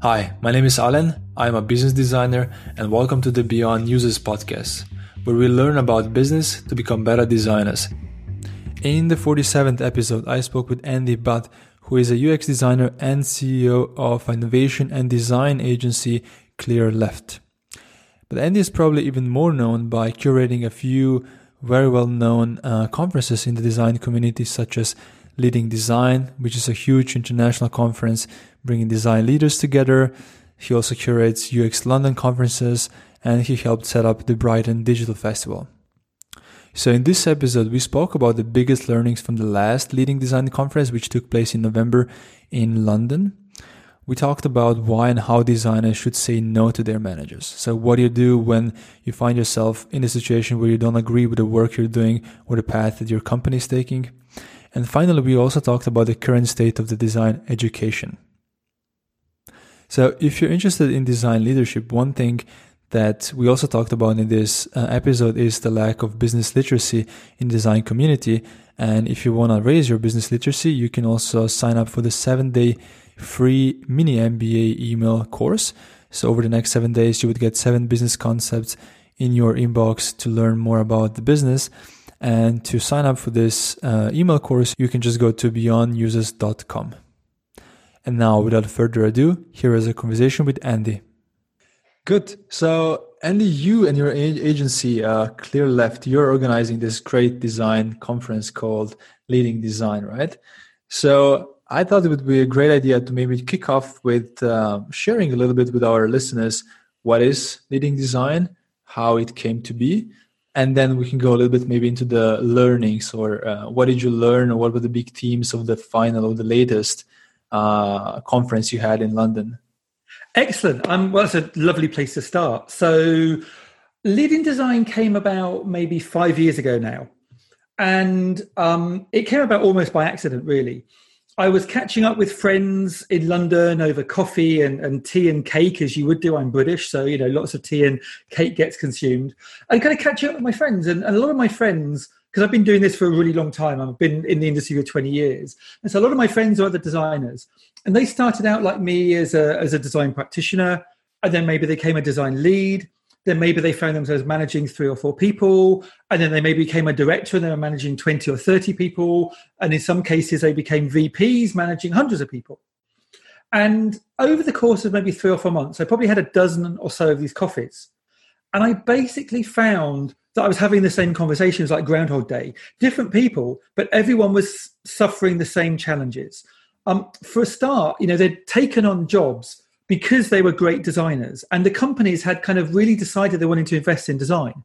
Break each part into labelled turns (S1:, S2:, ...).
S1: Hi, my name is Alan. I'm a business designer, and welcome to the Beyond Users podcast, where we learn about business to become better designers. In the 47th episode, I spoke with Andy Budd, who is a UX designer and CEO of innovation and design agency Clearleft. But Andy is probably even more known by curating a few very well known uh, conferences in the design community, such as Leading Design, which is a huge international conference bringing design leaders together. He also curates UX London conferences and he helped set up the Brighton Digital Festival. So, in this episode, we spoke about the biggest learnings from the last Leading Design conference, which took place in November in London. We talked about why and how designers should say no to their managers. So, what do you do when you find yourself in a situation where you don't agree with the work you're doing or the path that your company is taking? And finally, we also talked about the current state of the design education. So, if you're interested in design leadership, one thing that we also talked about in this uh, episode is the lack of business literacy in design community. And if you want to raise your business literacy, you can also sign up for the seven day free mini MBA email course. So over the next seven days, you would get seven business concepts in your inbox to learn more about the business. And to sign up for this uh, email course, you can just go to beyondusers.com. And now, without further ado, here is a conversation with Andy. Good. So, Andy, you and your agency, uh, Clearleft, you're organizing this great design conference called Leading Design, right? So, I thought it would be a great idea to maybe kick off with uh, sharing a little bit with our listeners what is leading design, how it came to be, and then we can go a little bit maybe into the learnings or uh, what did you learn or what were the big themes of the final or the latest uh, conference you had in London.
S2: Excellent. Um, well, it's a lovely place to start. So, leading design came about maybe five years ago now, and um, it came about almost by accident, really. I was catching up with friends in London over coffee and, and tea and cake, as you would do. I'm British, so you know lots of tea and cake gets consumed. And kind of catching up with my friends, and, and a lot of my friends, because I've been doing this for a really long time. I've been in the industry for 20 years, and so a lot of my friends are other designers, and they started out like me as a as a design practitioner, and then maybe they became a design lead, then maybe they found themselves managing three or four people and then they maybe became a director and they were managing 20 or 30 people and in some cases they became vps managing hundreds of people. And over the course of maybe three or four months i probably had a dozen or so of these coffees. And i basically found that i was having the same conversations like groundhog day. Different people but everyone was suffering the same challenges. Um, for a start you know they'd taken on jobs because they were great designers and the companies had kind of really decided they wanted to invest in design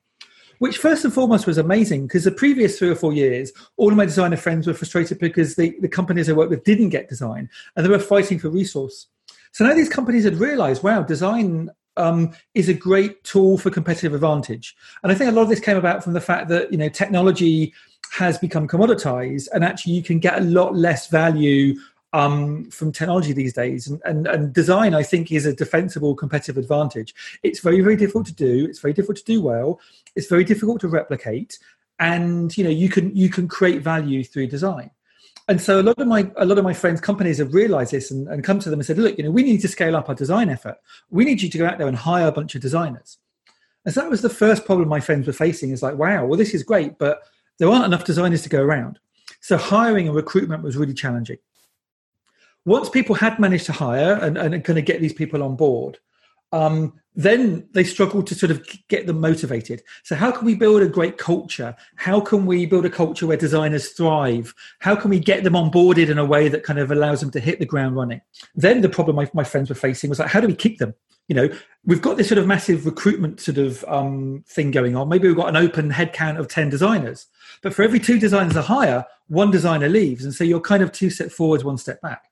S2: which first and foremost was amazing because the previous three or four years all of my designer friends were frustrated because the, the companies i worked with didn't get design and they were fighting for resource. So now these companies had realized wow design um, is a great tool for competitive advantage. And i think a lot of this came about from the fact that you know technology has become commoditized and actually you can get a lot less value um, from technology these days. And, and, and, design, I think, is a defensible competitive advantage. It's very, very difficult to do. It's very difficult to do well. It's very difficult to replicate. And you know, you can you can create value through design. And so a lot of my a lot of my friends' companies have realized this and, and come to them and said, look, you know, we need to scale up our design effort. We need you to go out there and hire a bunch of designers. And so that was the first problem my friends were facing is like, wow, well, this is great, but there aren't enough designers to go around. So hiring and recruitment was really challenging once people had managed to hire and, and kind of get these people on board, um, then they struggled to sort of get them motivated. So, how can we build a great culture? How can we build a culture where designers thrive? How can we get them onboarded in a way that kind of allows them to hit the ground running? Then the problem my, my friends were facing was like, how do we keep them? You know, we've got this sort of massive recruitment sort of um, thing going on. Maybe we've got an open headcount of 10 designers, but for every two designers a hire, one designer leaves. And so you're kind of two step forwards, one step back.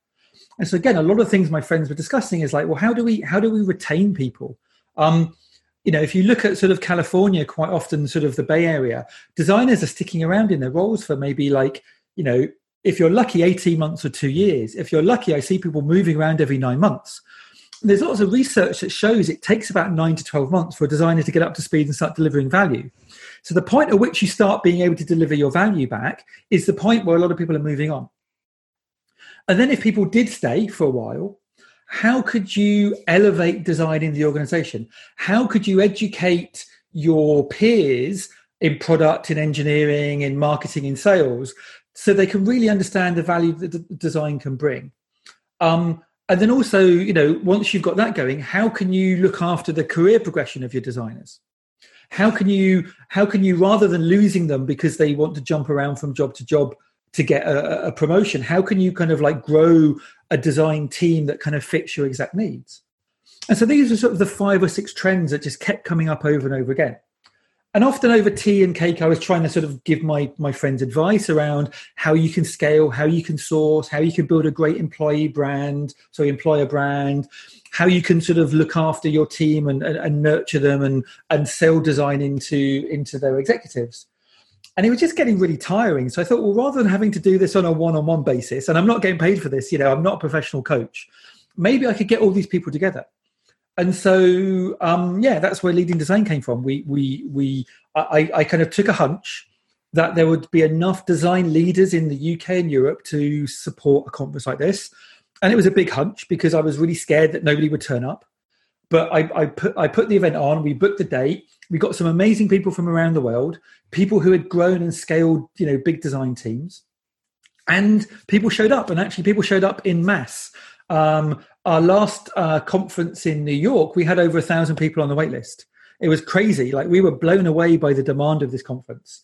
S2: And so again, a lot of things my friends were discussing is like, well, how do we how do we retain people? Um, you know, if you look at sort of California, quite often, sort of the Bay Area, designers are sticking around in their roles for maybe like, you know, if you're lucky, 18 months or two years. If you're lucky, I see people moving around every nine months. there's lots of research that shows it takes about nine to 12 months for a designer to get up to speed and start delivering value. So the point at which you start being able to deliver your value back is the point where a lot of people are moving on. And then if people did stay for a while, how could you elevate design in the organization? How could you educate your peers in product, in engineering, in marketing, in sales, so they can really understand the value that design can bring? Um, and then also, you know, once you've got that going, how can you look after the career progression of your designers? How can you, how can you, rather than losing them because they want to jump around from job to job to get a, a promotion, how can you kind of like grow a design team that kind of fits your exact needs? And so these are sort of the five or six trends that just kept coming up over and over again. And often over tea and cake i was trying to sort of give my my friends advice around how you can scale how you can source how you can build a great employee brand so employer brand how you can sort of look after your team and, and, and nurture them and and sell design into into their executives and it was just getting really tiring so i thought well rather than having to do this on a one-on-one basis and i'm not getting paid for this you know i'm not a professional coach maybe i could get all these people together and so um, yeah, that's where leading design came from. We we we I, I kind of took a hunch that there would be enough design leaders in the UK and Europe to support a conference like this, and it was a big hunch because I was really scared that nobody would turn up. But I, I put I put the event on. We booked the date. We got some amazing people from around the world, people who had grown and scaled, you know, big design teams, and people showed up. And actually, people showed up in mass. Um, our last uh, conference in New York, we had over a thousand people on the waitlist. It was crazy. Like we were blown away by the demand of this conference.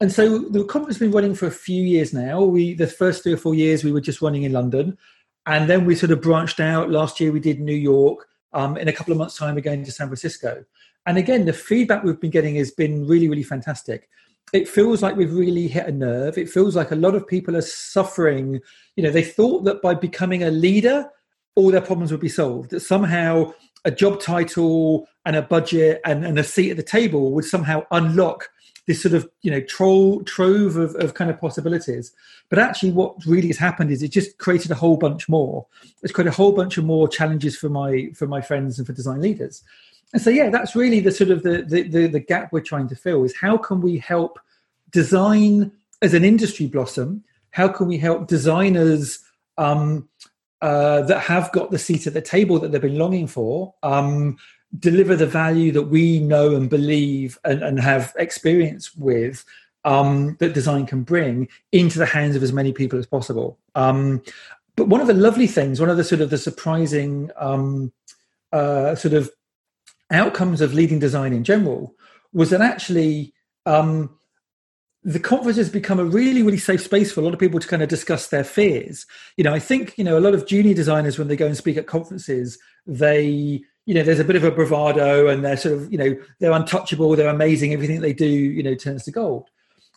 S2: And so the conference has been running for a few years now. We the first three or four years we were just running in London, and then we sort of branched out. Last year we did New York. Um, in a couple of months' time, we're going to San Francisco. And again, the feedback we've been getting has been really, really fantastic it feels like we've really hit a nerve. It feels like a lot of people are suffering. You know, they thought that by becoming a leader, all their problems would be solved. That somehow a job title and a budget and, and a seat at the table would somehow unlock this sort of you know trove of, of kind of possibilities. But actually, what really has happened is it just created a whole bunch more. It's created a whole bunch of more challenges for my for my friends and for design leaders. And so, yeah, that's really the sort of the, the, the, the gap we're trying to fill is how can we help design as an industry blossom? How can we help designers um, uh, that have got the seat at the table that they've been longing for um, deliver the value that we know and believe and, and have experience with um, that design can bring into the hands of as many people as possible. Um, but one of the lovely things, one of the sort of the surprising um, uh, sort of outcomes of leading design in general was that actually um, the conference has become a really, really safe space for a lot of people to kind of discuss their fears. You know, I think, you know, a lot of junior designers, when they go and speak at conferences, they, you know, there's a bit of a bravado and they're sort of, you know, they're untouchable, they're amazing, everything they do, you know, turns to gold.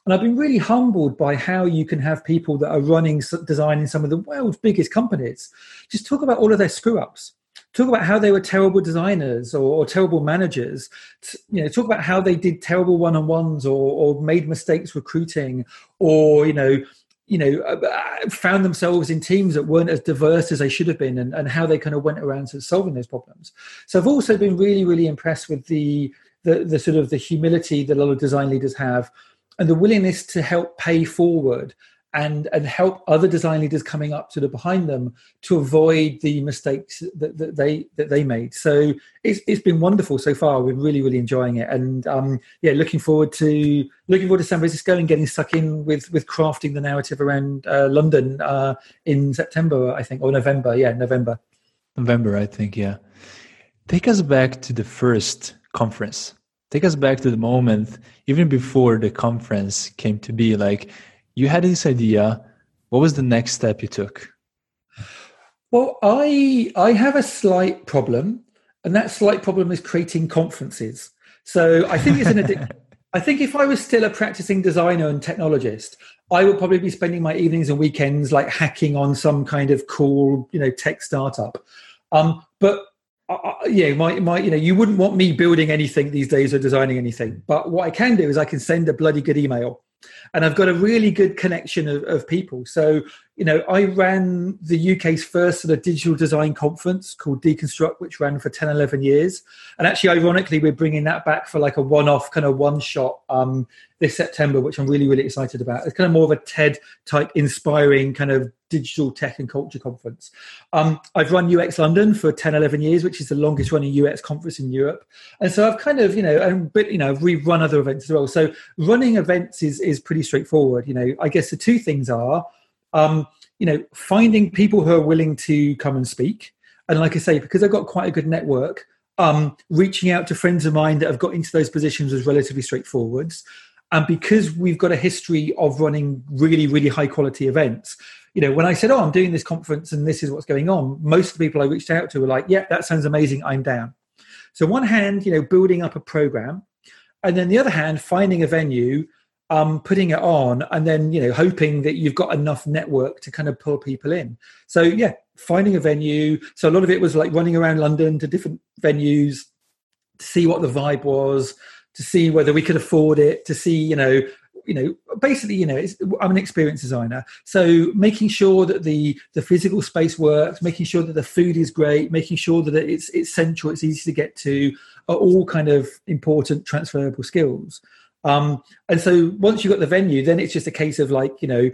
S2: And I've been really humbled by how you can have people that are running design in some of the world's biggest companies. Just talk about all of their screw ups talk about how they were terrible designers or, or terrible managers. You know talk about how they did terrible one-on-ones or, or made mistakes recruiting or you know you know uh, uh, found themselves in teams that weren't as diverse as they should have been and, and how they kind of went around to solving those problems. So i've also been really really impressed with the the, the sort of the humility that a lot of design leaders have and the willingness to help pay forward and and help other design leaders coming up sort of behind them to avoid the mistakes that, that they that they made. So it's it's been wonderful so far. We're really really enjoying it, and um, yeah, looking forward to looking forward to San Francisco and getting stuck in with with crafting the narrative around uh, London uh, in September, I think, or November. Yeah, November.
S1: November, I think. Yeah. Take us back to the first conference. Take us back to the moment, even before the conference came to be. Like you had this idea. What was the next step you took?
S2: Well, I I have a slight problem, and that slight problem is creating conferences. So I think it's an addiction. I think if I was still a practicing designer and technologist, I would probably be spending my evenings and weekends like hacking on some kind of cool, you know, tech startup. Um, but uh, uh yeah, my, my, you know, you wouldn't want me building anything these days or designing anything. But what I can do is I can send a bloody good email and I've got a really good connection of, of, people. So, you know, I ran the UK's first sort of digital design conference called dConstruct, which ran for 10, 11 years. And actually, ironically, we're bringing that back for like a one off kind of one shot um, this September, which I'm really, really excited about. It's kind of more of a TED type inspiring kind of digital tech and culture conference. Um, I've run UX London for 10, 11 years, which is the longest running UX conference in Europe. And so I've kind of, you know, and, but, you know, we've run other events as well. So running events is, is pretty straightforward. You know, I guess the two things are, um, you know, finding people who are willing to come and speak. And like I say, because I've got quite a good network, um, reaching out to friends of mine that have got into those positions was relatively straightforward. And because we've got a history of running really, really high quality events, you know, when I said, "Oh, I'm doing this conference and this is what's going on," most of the people I reached out to were like, "Yeah, that sounds amazing. I'm down." So, one hand, you know, building up a program, and then the other hand, finding a venue, um, putting it on, and then you know, hoping that you've got enough network to kind of pull people in. So, yeah, finding a venue. So, a lot of it was like running around London to different venues to see what the vibe was, to see whether we could afford it, to see, you know, you know basically you know i'm an experience designer. So making sure that the the physical space works making sure that the food is great making sure that it's it's central it's easy to get to are all kind of important transferable skills. Um and so once you've got the venue then it's just a case of like you know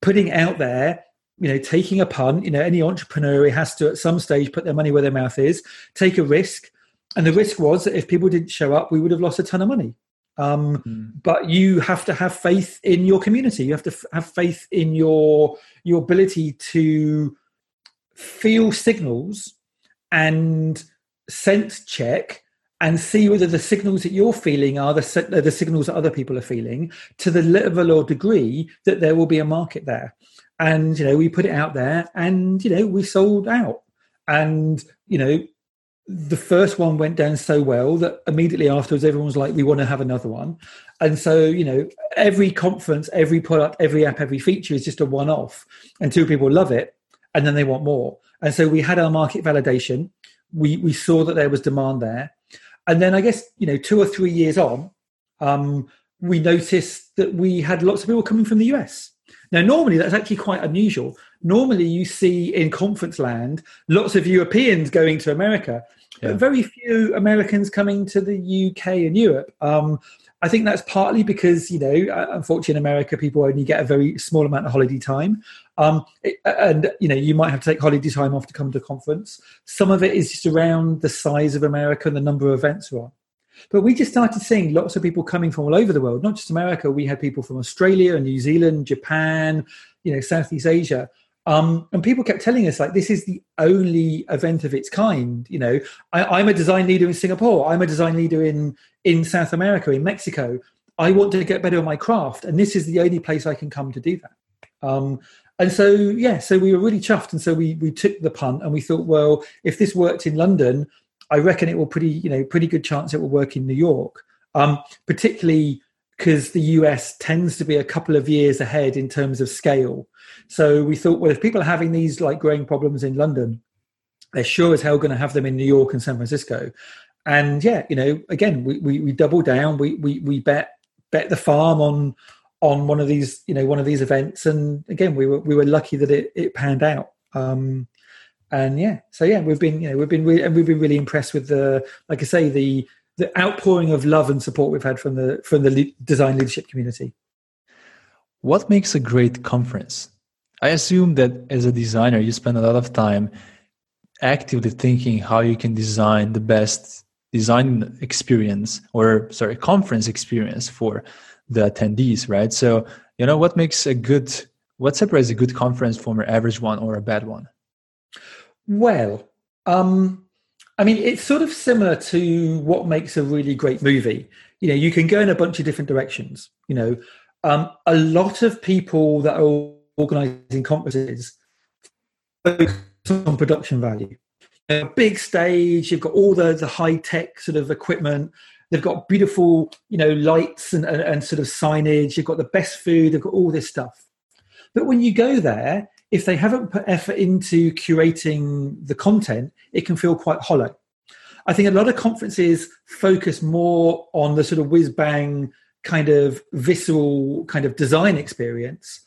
S2: putting out there you know taking a punt you know any entrepreneur has to at some stage put their money where their mouth is take a risk. And the risk was that if people didn't show up we would have lost a ton of money um, mm. But you have to have faith in your community. You have to f- have faith in your your ability to feel signals and sense check and see whether the signals that you're feeling are the, the signals that other people are feeling to the level or degree that there will be a market there. And you know, we put it out there, and you know, we sold out. And you know, the first one went down so well that immediately afterwards everyone was like we want to have another one. And so you know every conference every product every app every feature is just a one off and two people love it and then they want more. And so we had our market validation. We we saw that there was demand there. And then i guess you know two or three years on um, we noticed that we had lots of people coming from the us now, normally that's actually quite unusual. Normally, you see in conference land lots of Europeans going to America yeah. but very few Americans coming to the UK and Europe. Um, I think that's partly because you know, uh, unfortunately, in America, people only get a very small amount of holiday time, um, it, and you know, you might have to take holiday time off to come to a conference. Some of it is just around the size of America and the number of events on. But we just started seeing lots of people coming from all over the world, not just America. We had people from Australia and New Zealand, Japan, you know, Southeast Asia. Um, and people kept telling us like this is the only event of its kind. You know, I, am a design leader in Singapore. I'm a design leader in in South America, in Mexico. I want to get better at my craft, and this is the only place I can come to do that. Um, and so, yeah, so we were really chuffed, and so we we took the punt, and we thought, well, if this worked in London, I reckon it will pretty you know pretty good chance it will work in New York, um, particularly because the US tends to be a couple of years ahead in terms of scale. So we thought, well, if people are having these like growing problems in London, they're sure as hell going to have them in New York and San Francisco. And yeah, you know, again, we we, we double down. We we we bet bet the farm on on one of these you know one of these events, and again, we were we were lucky that it it panned out. Um, and yeah, so yeah, we've been you know we've been re- and we've been really impressed with the like I say the the outpouring of love and support we've had from the from the le- design leadership community.
S1: What makes a great conference? I assume that as a designer, you spend a lot of time actively thinking how you can design the best design experience or sorry conference experience for the attendees right so you know what makes a good what separates a good conference from an average one or a bad one
S2: well um I mean, it's sort of similar to what makes a really great movie. You know, you can go in a bunch of different directions. You know, um, a lot of people that are organizing conferences focus on production value. A big stage, you've got all the, the high tech sort of equipment. They've got beautiful, you know, lights and, and, and sort of signage. You've got the best food. They've got all this stuff. But when you go there, if they haven't put effort into curating the content, it can feel quite hollow. I think a lot of conferences focus more on the sort of whiz bang kind of visceral kind of design experience.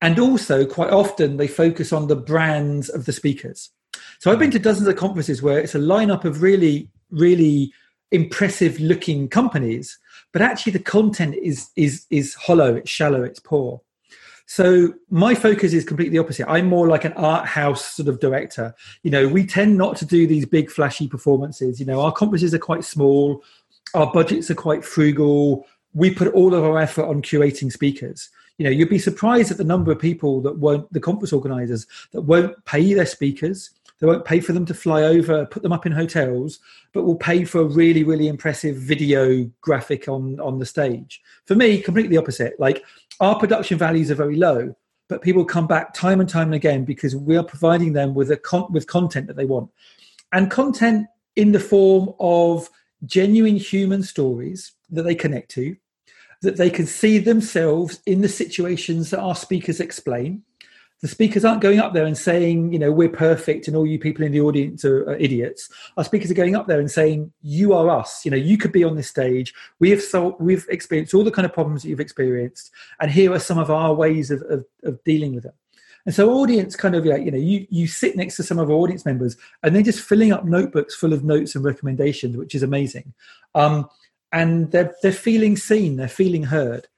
S2: And also, quite often, they focus on the brands of the speakers. So I've been to dozens of conferences where it's a lineup of really, really impressive looking companies, but actually the content is is is hollow, it's shallow, it's poor. So my focus is completely opposite. I'm more like an art house sort of director. You know, we tend not to do these big flashy performances. You know, our conferences are quite small, our budgets are quite frugal. We put all of our effort on curating speakers. You know, you'd be surprised at the number of people that won't, the conference organizers, that won't pay their speakers they won't pay for them to fly over, put them up in hotels, but will pay for a really, really impressive video graphic on, on the stage. For me, completely opposite. Like our production values are very low, but people come back time and time and again because we are providing them with a con- with content that they want, and content in the form of genuine human stories that they connect to, that they can see themselves in the situations that our speakers explain the speakers aren't going up there and saying, you know, we're perfect and all you people in the audience are, are, idiots. Our speakers are going up there and saying, you are us. You know, you could be on this stage. We have solved, we've experienced all the kind of problems that you've experienced, and here are some of our ways of, of, of dealing with them. And so, audience kind of like, you know, you, you sit next to some of our audience members and they're just filling up notebooks full of notes and recommendations, which is amazing. Um, and they're, they're feeling seen, they're feeling heard.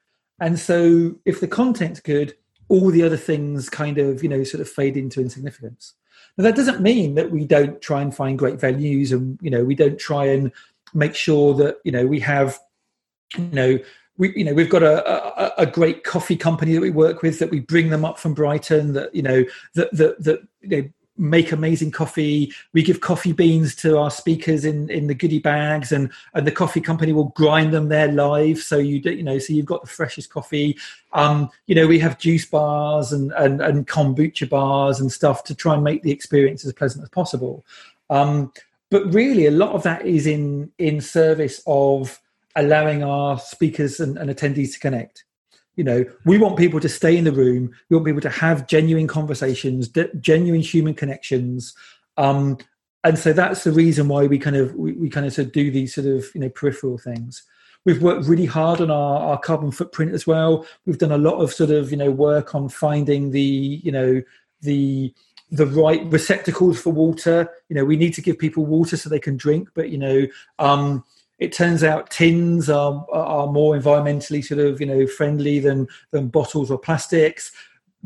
S2: And so, if the content's good, all the other things kind of you know sort of fade into insignificance. Now that doesn't mean that we don't try and find great venues and you know we don't try and make sure that you know we have you know we you know we've got a, a, a great coffee company that we work with that we bring them up from brighton that you know that that that you know make amazing coffee. We give coffee beans to our speakers in, in the goodie bags, and, and the coffee company will grind them there live. So you you know, so you've got the freshest coffee. Um, you know, we have juice bars and, and and kombucha bars and stuff to try and make the experience as pleasant as possible. Um, but really, a lot of that is in in service of allowing our speakers and, and attendees to connect you know we want people to stay in the room. We want people to have genuine conversations genuine human connections. Um, and so that's the reason why we kind of we, we, kind of sort of do these sort of you know peripheral things. We've worked really hard on our, our carbon footprint as well. We've done a lot of sort of you know work on finding the you know the the right receptacles for water. You know we need to give people water so they can drink but you know um it turns out tins are are more environmentally sort of you know friendly than than bottles or plastics.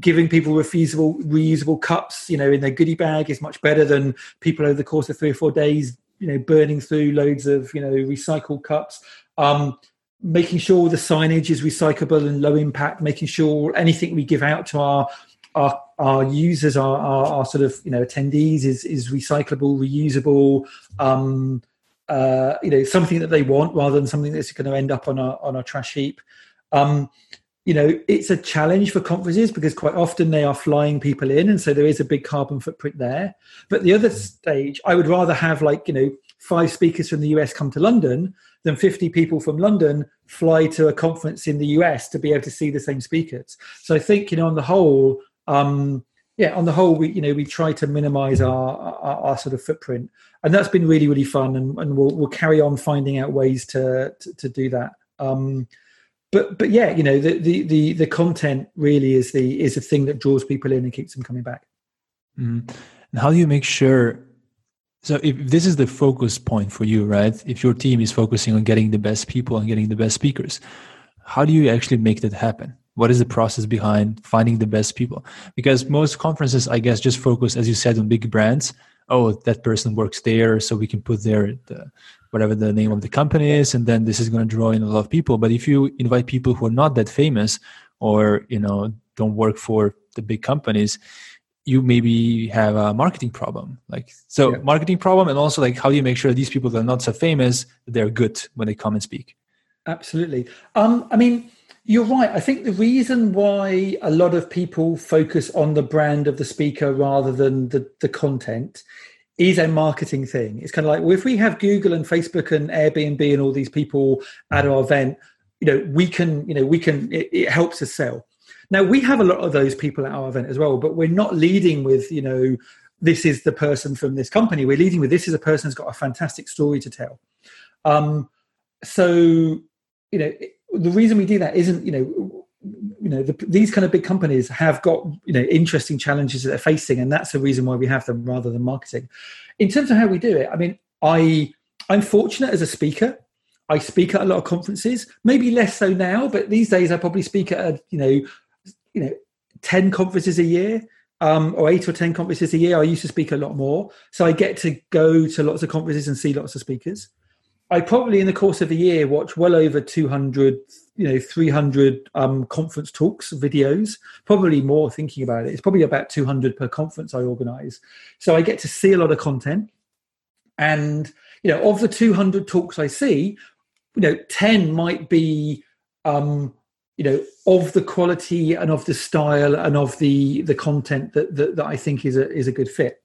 S2: Giving people reusable reusable cups you know in their goodie bag is much better than people over the course of three or four days you know burning through loads of you know recycled cups. Um, making sure the signage is recyclable and low impact making sure anything we give out to our our, our users our, our, our sort of you know attendees is is recyclable reusable. Um, uh, you know something that they want rather than something that's going to end up on a on a trash heap. Um, you know, it's a challenge for conferences because quite often they are flying people in, and so there is a big carbon footprint there. But the other stage, I would rather have like you know five speakers from the US come to London than 50 people from London fly to a conference in the US to be able to see the same speakers. So I think, you know, on the whole, um, yeah, on the whole, we you know we try to minimise our, our, our sort of footprint, and that's been really really fun, and, and we'll we'll carry on finding out ways to to, to do that. Um, but but yeah, you know the, the the the content really is the is the thing that draws people in and keeps them coming back.
S1: Mm-hmm. And how do you make sure? So if this is the focus point for you, right? If your team is focusing on getting the best people and getting the best speakers, how do you actually make that happen? what is the process behind finding the best people because most conferences i guess just focus as you said on big brands oh that person works there so we can put their the, whatever the name of the company is and then this is going to draw in a lot of people. But if you invite people who are not that famous or you know don't work for the big companies you maybe have a marketing problem. Like so yeah. marketing problem and also like how do you make sure these people that are not so famous they're good when they come and speak?
S2: Absolutely. Um i mean you're right. I think the reason why a lot of people focus on the brand of the speaker rather than the, the content is a marketing thing. It's kind of like well, if we have Google and Facebook and Airbnb and all these people at our event, you know, we can, you know, we can. It, it helps us sell. Now we have a lot of those people at our event as well, but we're not leading with, you know, this is the person from this company. We're leading with this is a person who's got a fantastic story to tell. Um, so, you know. The reason we do that isn't you know you know the, these kind of big companies have got you know interesting challenges that they're facing and that's the reason why we have them rather than marketing in terms of how we do it i mean i i'm fortunate as a speaker i speak at a lot of conferences maybe less so now but these days i probably speak at a you know you know 10 conferences a year um, or eight or 10 conferences a year. I used to speak a lot more. So I get to go to lots of conferences and see lots of speakers. I probably, in the course of a year, watch well over 200, you know, 300 um, conference talks, videos, probably more thinking about it. It's probably about 200 per conference I organize. So I get to see a lot of content. And, you know, of the 200 talks I see, you know, 10 might be um, you know of the quality and of the style and of the the content that that, that I think is a is a good fit.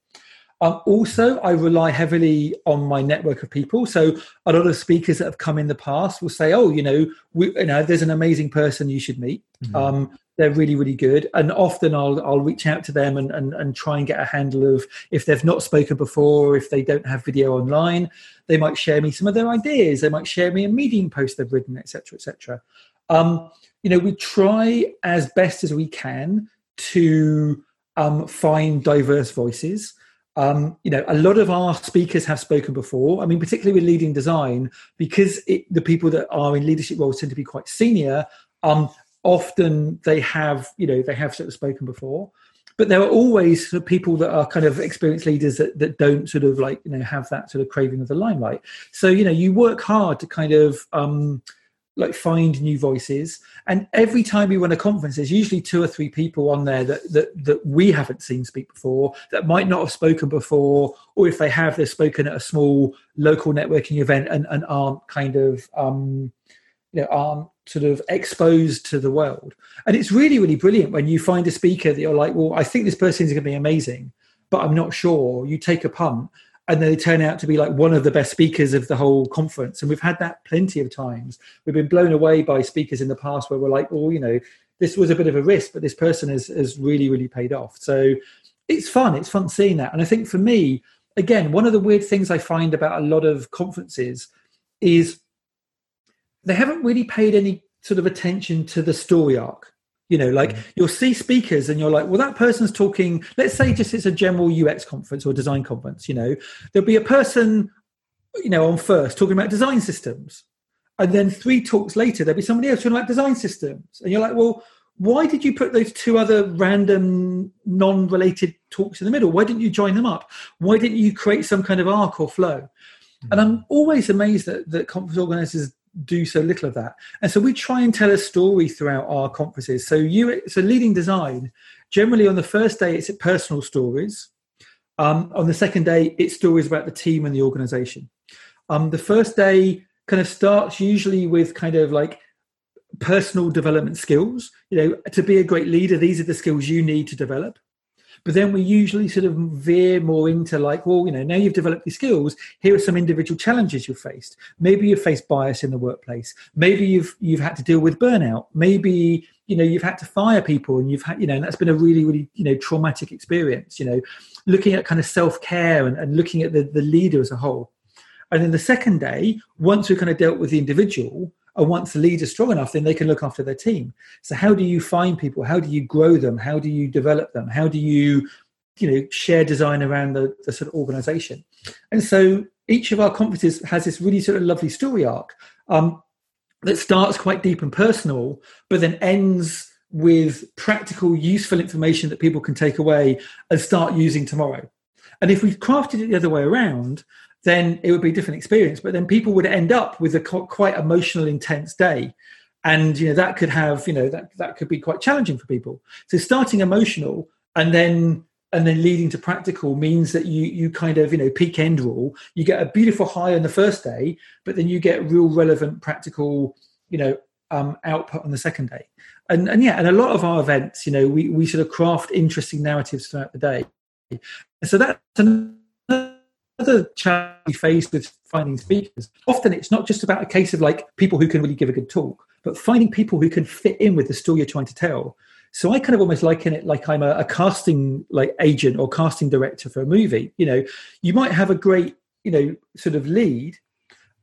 S2: Um, also, I rely heavily on my network of people. So a lot of speakers that have come in the past will say, "Oh, you know, we, you know, there's an amazing person you should meet. Mm-hmm. Um, they're really, really good." And often I'll I'll reach out to them and, and and try and get a handle of if they've not spoken before, if they don't have video online, they might share me some of their ideas. They might share me a Medium post they've written, etc., etc. Um, you know, we try as best as we can to um, find diverse voices. Um, you know, a lot of our speakers have spoken before. I mean, particularly with leading design, because it, the people that are in leadership roles tend to be quite senior. Um, often they have, you know, they have sort of spoken before. But there are always sort of people that are kind of experienced leaders that, that don't sort of like, you know, have that sort of craving of the limelight. So, you know, you work hard to kind of um, like find new voices. And every time we run a conference there's usually two or three people on there that, that that we haven't seen speak before that might not have spoken before or if they have they've spoken at a small local networking event and, and aren't kind of um you know aren't sort of exposed to the world. And it's really really brilliant when you find a speaker that you're like well i think this person is going to be amazing but i'm not sure. You take a punt and they turn out to be like one of the best speakers of the whole conference. And we've had that plenty of times. We've been blown away by speakers in the past where we're like, oh, you know, this was a bit of a risk, but this person has, has really, really paid off. So it's fun. It's fun seeing that. And I think for me, again, one of the weird things I find about a lot of conferences is they haven't really paid any sort of attention to the story arc you know like mm. you'll see speakers and you're like well that person's talking let's say just it's a general ux conference or design conference you know there'll be a person you know on first talking about design systems. And then three talks later there'll be somebody else talking about design systems. And you're like well why did you put those two other random non-related talks in the middle? Why didn't you join them up? Why didn't you create some kind of arc or flow? Mm. and i'm always amazed that, that conference organizers do so little of that. And so we try and tell a story throughout our conferences. So you so leading design, generally on the first day it's personal stories. Um, on the second day, it's stories about the team and the organization. Um, the first day kind of starts usually with kind of like personal development skills. You know, to be a great leader, these are the skills you need to develop. But then we usually sort of veer more into like, well, you know, now you've developed these skills. Here are some individual challenges you've faced. Maybe you've faced bias in the workplace. Maybe you've you've had to deal with burnout. Maybe you know you've had to fire people, and you've had you know, that's been a really really you know traumatic experience. You know, looking at kind of self care and, and looking at the the leader as a whole. And then the second day, once we've kind of dealt with the individual, and once the leader's strong enough, then they can look after their team. So how do you find people? How do you grow them? How do you develop them? How do you, you know, share design around the, the sort of organization? And so each of our conferences has this really sort of lovely story arc um, that starts quite deep and personal, but then ends with practical, useful information that people can take away and start using tomorrow. And if we've crafted it the other way around, then it would be a different experience. But then people would end up with a quite emotional, intense day. And you know that could have you know that that could be quite challenging for people. So starting emotional and then and then leading to practical means that you you kind of you know peak end rule. You get a beautiful high on the first day, but then you get real relevant practical you know um, output on the second day. And and yeah, and a lot of our events, you know, we we sort of craft interesting narratives throughout the day. So that's an other challenge we face with finding speakers, often it's not just about a case of like people who can really give a good talk, but finding people who can fit in with the story you're trying to tell. So I kind of almost liken it like I'm a, a casting like agent or casting director for a movie. You know, you might have a great, you know, sort of lead,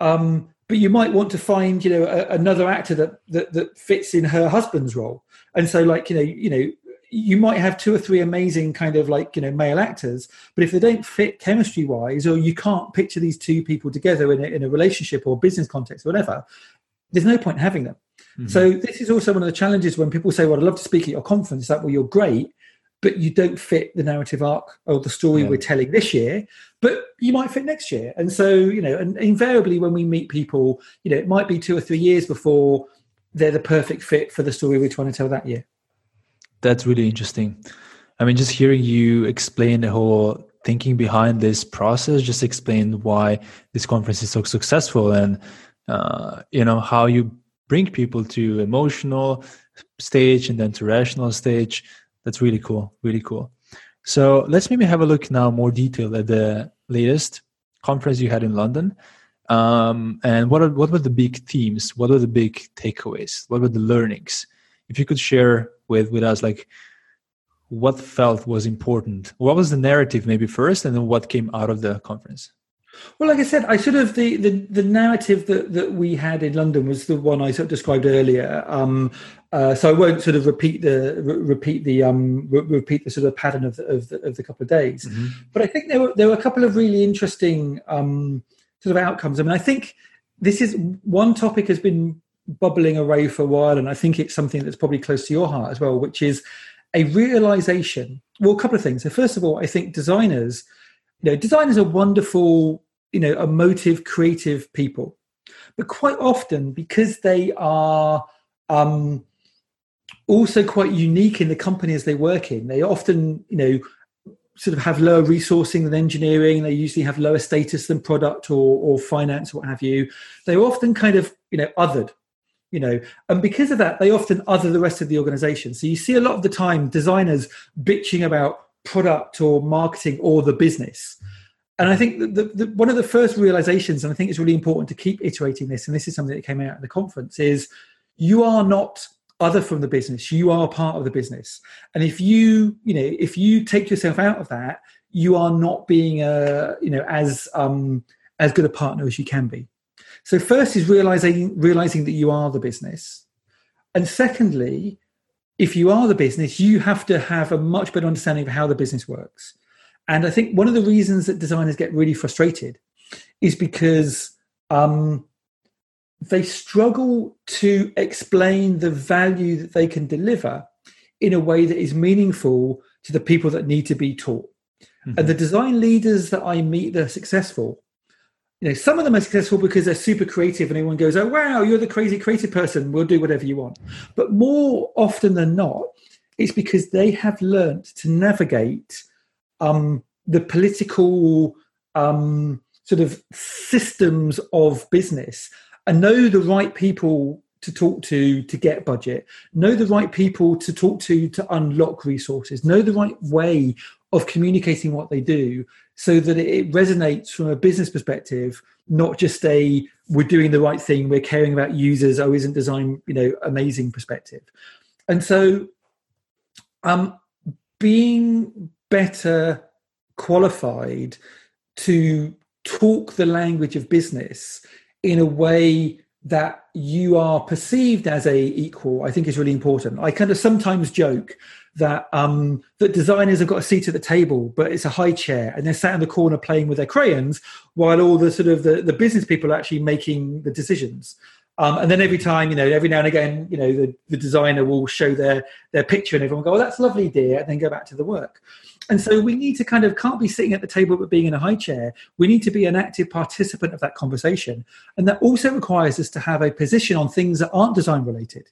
S2: um, but you might want to find, you know, a, another actor that, that that fits in her husband's role. And so, like, you know, you know, you might have two or three amazing kind of like you know male actors but if they don't fit chemistry wise or you can't picture these two people together in a, in a relationship or business context or whatever there's no point having them Mm-hmm. So this is also one of the challenges when people say, "Well, I'd love to speak at your conference." That well, you're great, but you don't fit the narrative arc or the story yeah. we're telling this year. But you might fit next year, and so you know, and invariably when we meet people, you know, it might be two or three years before they're the perfect fit for the story we're trying to tell that year.
S1: That's really interesting. I mean, just hearing you explain the whole thinking behind this process, just explain why this conference is so successful, and uh, you know how you bring people to emotional stage and then to rational stage. That's really cool. Really cool. So let's maybe have a look now more detail at the latest conference you had in London. Um, and what are, what were the big themes? What were the big takeaways? What were the learnings? If you could share with with us, like what felt was important. What was the narrative maybe first, and then what came out of the conference?
S2: Well, like I said, I sort of the, the, the narrative that, that we had in London was the one I sort of described earlier. Um, uh, so I won't sort of repeat the re- repeat the um, re- repeat the sort of pattern of the, of the, of the couple of days. Mm-hmm. But I think there were there were a couple of really interesting um, sort of outcomes. I mean, I think this is one topic has been bubbling away for a while, and I think it's something that's probably close to your heart as well, which is a realization. Well, a couple of things. So first of all, I think designers you know, designers are wonderful, you know, emotive, creative people, but quite often because they are um, also quite unique in the companies they work in, they often, you know, sort of have lower resourcing than engineering. They usually have lower status than product or, or finance, or what have you. They're often kind of, you know, othered you know and because of that they often other the rest of the organization so you see a lot of the time designers bitching about product or marketing or the business. And I think the, the, one of the first realizations, and I think it's really important to keep iterating this, and this is something that came out at the conference, is you are not other from the business. You are part of the business. And if you, you know, if you take yourself out of that, you are not being a, you know, as um, as good a partner as you can be. So first is realizing realizing that you are the business, and secondly, if you are the business, you have to have a much better understanding of how the business works. And I think one of the reasons that designers get really frustrated is because um, they struggle to explain the value that they can deliver in a way that is meaningful to the people that need to be taught. Mm-hmm. And the design leaders that I meet that are successful you know, some of them are successful because they're super creative and everyone goes, oh, wow, you're the crazy creative person. We'll do whatever you want. But more often than not, it's because they have learned to navigate um, the political um, sort of systems of business and know the right people to talk to to get budget know the right people to talk to to unlock resources know the right way of communicating what they do so that it resonates from a business perspective, not just a we're doing the right thing, we're caring about users, oh, isn't design, you know, amazing perspective. And so um being better qualified to talk the language of business in a way that you are perceived as a equal i think is really important i kind of sometimes joke that um, that designers have got a seat at the table, but it's a high chair, and they're sat in the corner playing with their crayons, while all the sort of the, the business people are actually making the decisions. Um, and then every time, you know, every now and again, you know, the, the designer will show their their picture, and everyone go, "Oh, that's lovely, dear," and then go back to the work. And so we need to kind of can't be sitting at the table but being in a high chair. We need to be an active participant of that conversation, and that also requires us to have a position on things that aren't design related.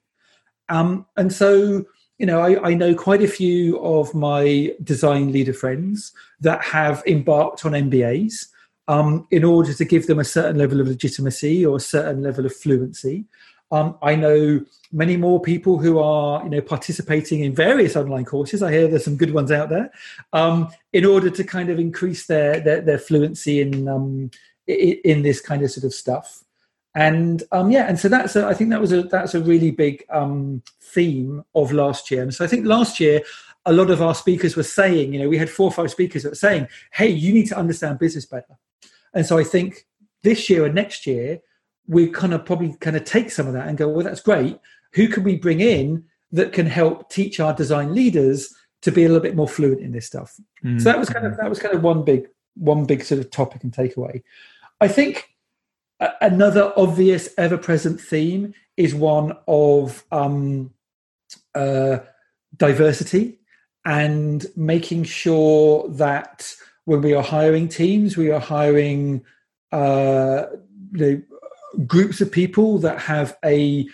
S2: Um, and so you know, I, I, know quite a few of my design leader friends that have embarked on MBAs um, in order to give them a certain level of legitimacy or a certain level of fluency. Um, I know many more people who are, you know, participating in various online courses. I hear there's some good ones out there, um, in order to kind of increase their their, their fluency in, um, in in this kind of sort of stuff and um, yeah, and so that's a, I think that was a that's a really big um, theme of last year. And so I think last year a lot of our speakers were saying, you know, we had four or five speakers that were saying, "Hey, you need to understand business better." And so I think this year and next year we're kind of probably kind of take some of that and go, "Well, that's great. Who can we bring in that can help teach our design leaders to be a little bit more fluent in this stuff?" Mm-hmm. So that was kind of that was kind of one big one big sort of topic and takeaway. I think another obvious ever present theme is one of um, uh, diversity and making sure that when we are hiring teams, we are hiring uh, you know, groups of people that have a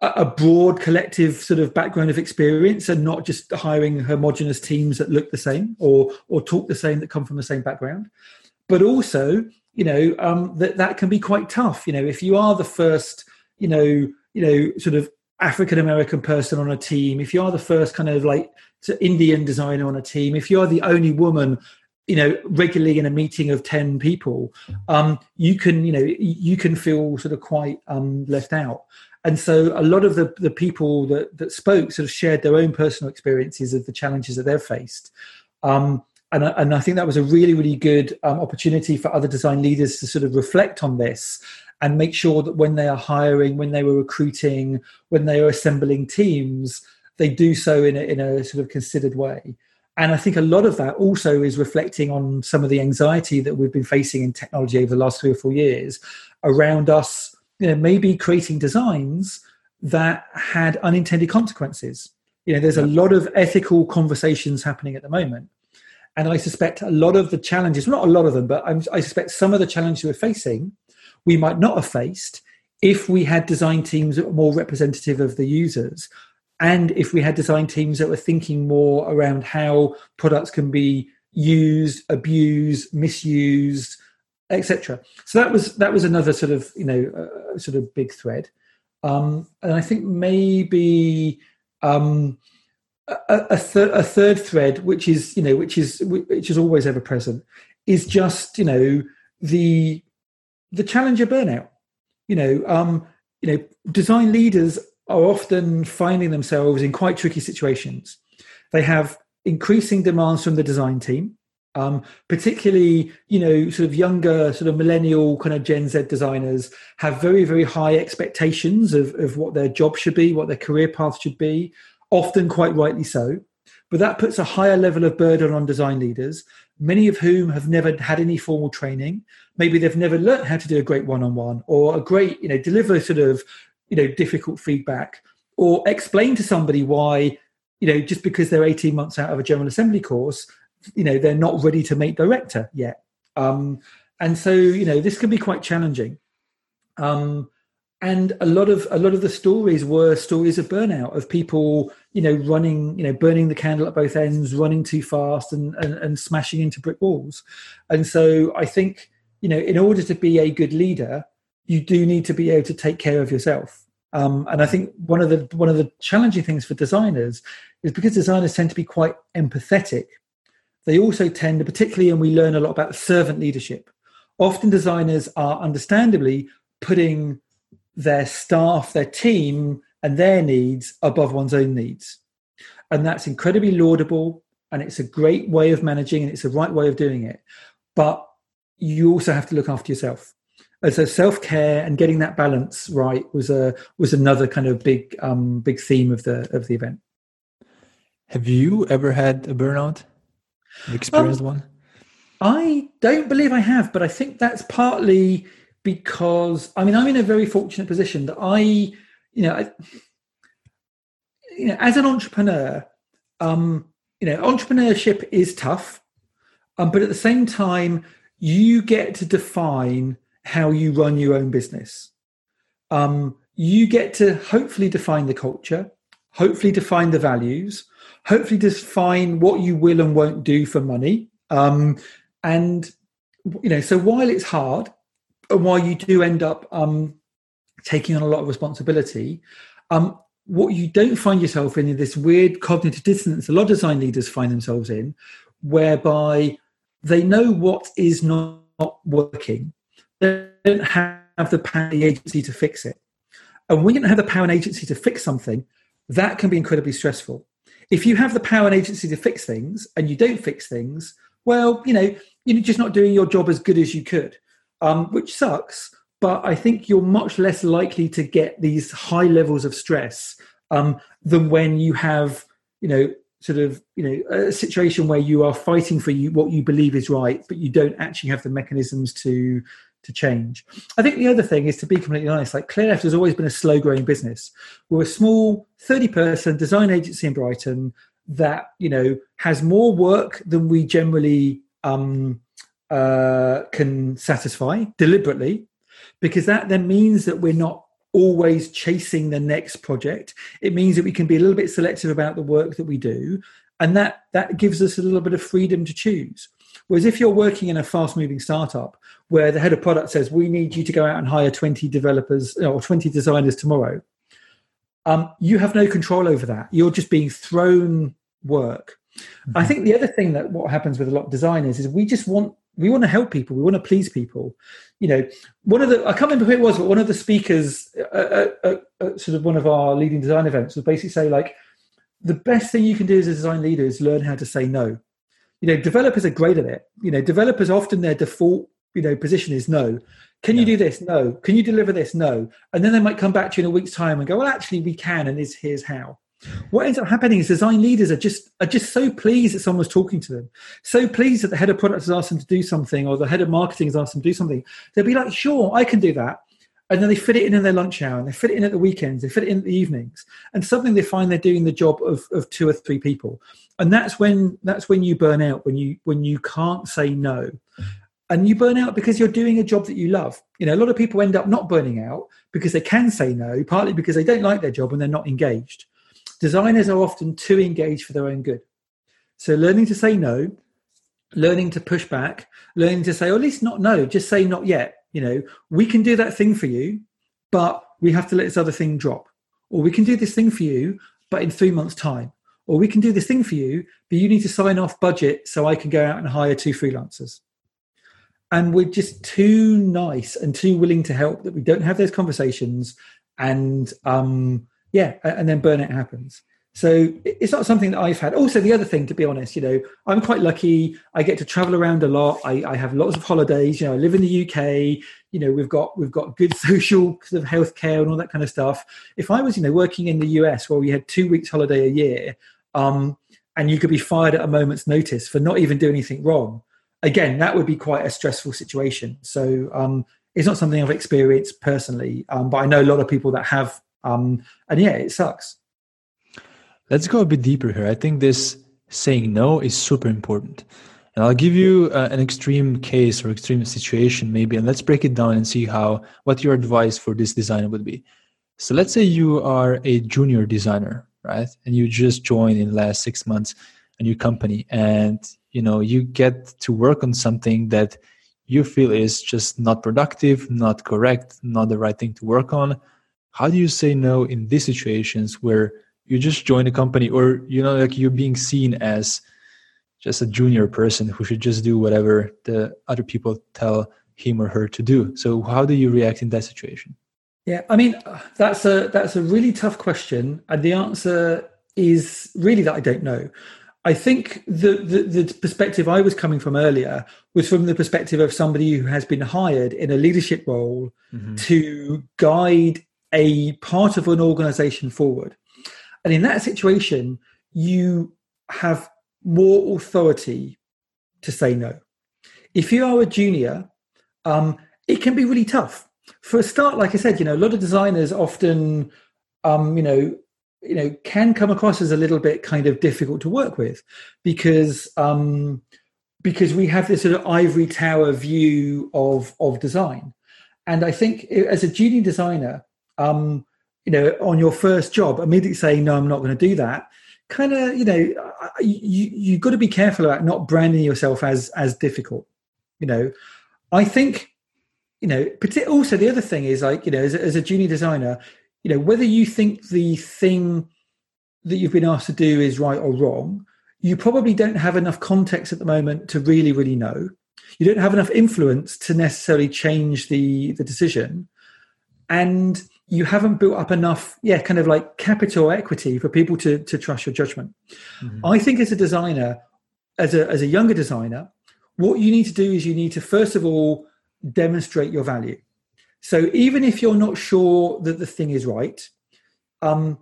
S2: a broad collective sort of background of experience and not just hiring homogenous teams that look the same or or talk the same that come from the same background. But also you know um, that that can be quite tough. You know if you are the first you know you know sort of african american person on a team if you are the first kind of like indian designer on a team if you are the only woman you know regularly in a meeting of 10 people um, you can you know you can feel sort of quite um, left out. And so a lot of the, the people that, that spoke sort of shared their own personal experiences of the challenges that they've faced. Um, and, and i think that was a really really good um, opportunity for other design leaders to sort of reflect on this and make sure that when they are hiring when they were recruiting when they are assembling teams they do so in a, in a sort of considered way and I think a lot of that also is reflecting on some of the anxiety that we've been facing in technology over the last three or four years around us, you know, maybe creating designs that had unintended consequences. You know, there's a lot of ethical conversations happening at the moment. And I suspect a lot of the challenges, well, not a lot of them, but I'm, I suspect some of the challenges we're facing, we might not have faced if we had design teams that were more representative of the users. And if we had design teams that were thinking more around how products can be used abused misused etc so that was that was another sort of you know uh, sort of big thread. Um, and i think maybe um, a, a, thir- a third thread which is you know which is which is always ever present is just you know the the challenger burnout you know um you know design leaders are often finding themselves in quite tricky situations. They have increasing demands from the design team, um, particularly you know sort of younger sort of millennial kind of Gen Z designers have very very high expectations of, of what their job should be, what their career path should be, often quite rightly so. But that puts a higher level of burden on design leaders, many of whom have never had any formal training. Maybe they've never learned how to do a great one-on-one or a great, you know, deliver sort of you know difficult feedback or explain to somebody why you know just because they're 18 months out of a general assembly course you know they're not ready to make director yet um, and so you know this can be quite challenging um, and a lot of a lot of the stories were stories of burnout of people you know running you know burning the candle at both ends running too fast and, and, and smashing into brick walls and so i think you know in order to be a good leader you do need to be able to take care of yourself. Um, and I think one of the one of the challenging things for designers is because designers tend to be quite empathetic. They also tend to, particularly, and we learn a lot about servant leadership. Often, designers are understandably putting their staff, their team, and their needs above one's own needs, and that's incredibly laudable. And it's a great way of managing, and it's the right way of doing it. But you also have to look after yourself and so self care and getting that balance right was a was another kind of big um, big theme of the of the event.
S1: Have you ever had a burnout? experienced um, one?
S2: I don't believe I have, but I think that's partly because I mean I'm in a very fortunate position that I, you know, I, you know, as an entrepreneur, um, you know, entrepreneurship is tough, um, but at the same time, you get to define how you run your own business. Um, you get to hopefully define the culture, hopefully define the values, hopefully define what you will and won't do for money. Um, and you know, so while it's hard, while you do end up um, taking on a lot of responsibility, um, what you don't find yourself in is this weird cognitive dissonance a lot of design leaders find themselves in, whereby they know what is not working, they don't have the power and the agency to fix it. And when you don't have the power and agency to fix something, that can be incredibly stressful. If you have the power and agency to fix things and you don't fix things, well, you know, you're just not doing your job as good as you could, um, which sucks. But I think you're much less likely to get these high levels of stress um, than when you have, you know, sort of you know a situation where you are fighting for you what you believe is right but you don't actually have the mechanisms to to change. I think the other thing is to be completely honest, like Clearleft has always been a slow growing business. We're a small 30 person design agency in Brighton that, you know, has more work than we generally um, uh, can satisfy deliberately, because that then means that we're not always chasing the next project. It means that we can be a little bit selective about the work that we do, and that that gives us a little bit of freedom to choose. Whereas if you're working in a fast moving startup where the head of product says, we need you to go out and hire 20 developers or 20 designers tomorrow, um, you have no control over that. You're just being thrown work. Mm-hmm. I think the other thing that what happens with a lot of designers is we just want we want to help people we want to please people. You know one of the i can't remember who it was but one of the speakers at, at, at sort of one of our leading design events was basically say like the best thing you can do as a design leader is learn how to say no. You know developers are great at it. You know developers often their default you know position is no. Can yeah. you do this? No. Can you deliver this? No. And then they might come back to you in a week's time and go well actually we can and this here's how what ends up happening is design leaders are just are just so pleased that someone's talking to them so pleased that the head of product has asked them to do something or the head of marketing has asked them to do something. They'll be like sure i can do that and then they fit it in in their lunch hour and they fit it in at the weekends they fit it in at the evenings and suddenly they find they're doing the job of, of two or three people. And that's when that's when you burn out when you when you can't say no. And you burn out because you're doing a job that you love. You know a lot of people end up not burning out because they can say no partly because they don't like their job and they're not engaged designers are often too engaged for their own good. So learning to say no learning to push back learning to say or at least not no just say not yet you know. We can do that thing for you but we have to let this other thing drop. Or we can do this thing for you but in three months time. Or we can do this thing for you but you need to sign off budget so i can go out and hire two freelancers. And we're just too nice and too willing to help that we don't have those conversations and um yeah and then burnout happens so it's not something that I've had. Also, the other thing, to be honest, you know, I'm quite lucky. I get to travel around a lot. I, I, have lots of holidays. You know, I live in the UK. You know, we've got we've got good social sort of healthcare and all that kind of stuff. If I was, you know, working in the US where we had two weeks holiday a year, um, and you could be fired at a moment's notice for not even doing anything wrong, again, that would be quite a stressful situation. So um, it's not something I've experienced personally, um, but I know a lot of people that have. Um, and yeah, it sucks.
S1: Let's go a bit deeper here. I think this saying no is super important. And I'll give you uh, an extreme case or extreme situation maybe, and let's break it down and see how what your advice for this designer would be. So let's say you are a junior designer, right? And you just joined in the last six months a new company, and you know you get to work on something that you feel is just not productive, not correct, not the right thing to work on. How do you say no in these situations where you just join a company or you know like you're being seen as just a junior person who should just do whatever the other people tell him or her to do? So how do you react in that situation?
S2: Yeah i mean that's a that's a really tough question and the answer is really that i don't know. I think the, the, the perspective i was coming from earlier was from the perspective of somebody who has been hired in a leadership role mm-hmm. to guide a part of an organization forward and in that situation, you have more authority to say no. If you are a junior, um, it can be really tough. For a start, like I said, you know, a lot of designers often, um, you know, you know, can come across as a little bit kind of difficult to work with because um, because we have this sort of ivory tower view of of design. And I think as a junior designer, um, you know, on your first job, immediately saying, no, I'm not going to do that, kind of, you know, you, you've got to be careful about not branding yourself as, as difficult. You know, I think, you know, also the other thing is like, you know, as, as a junior designer, you know, whether you think the thing that you've been asked to do is right or wrong, you probably don't have enough context at the moment to really, really know. You don't have enough influence to necessarily change the the decision, and you haven't built up enough, yeah, kind of like capital equity for people to to trust your judgment. Mm-hmm. I think as a designer, as a as a younger designer, what you need to do is you need to first of all demonstrate your value. So even if you're not sure that the thing is right, um,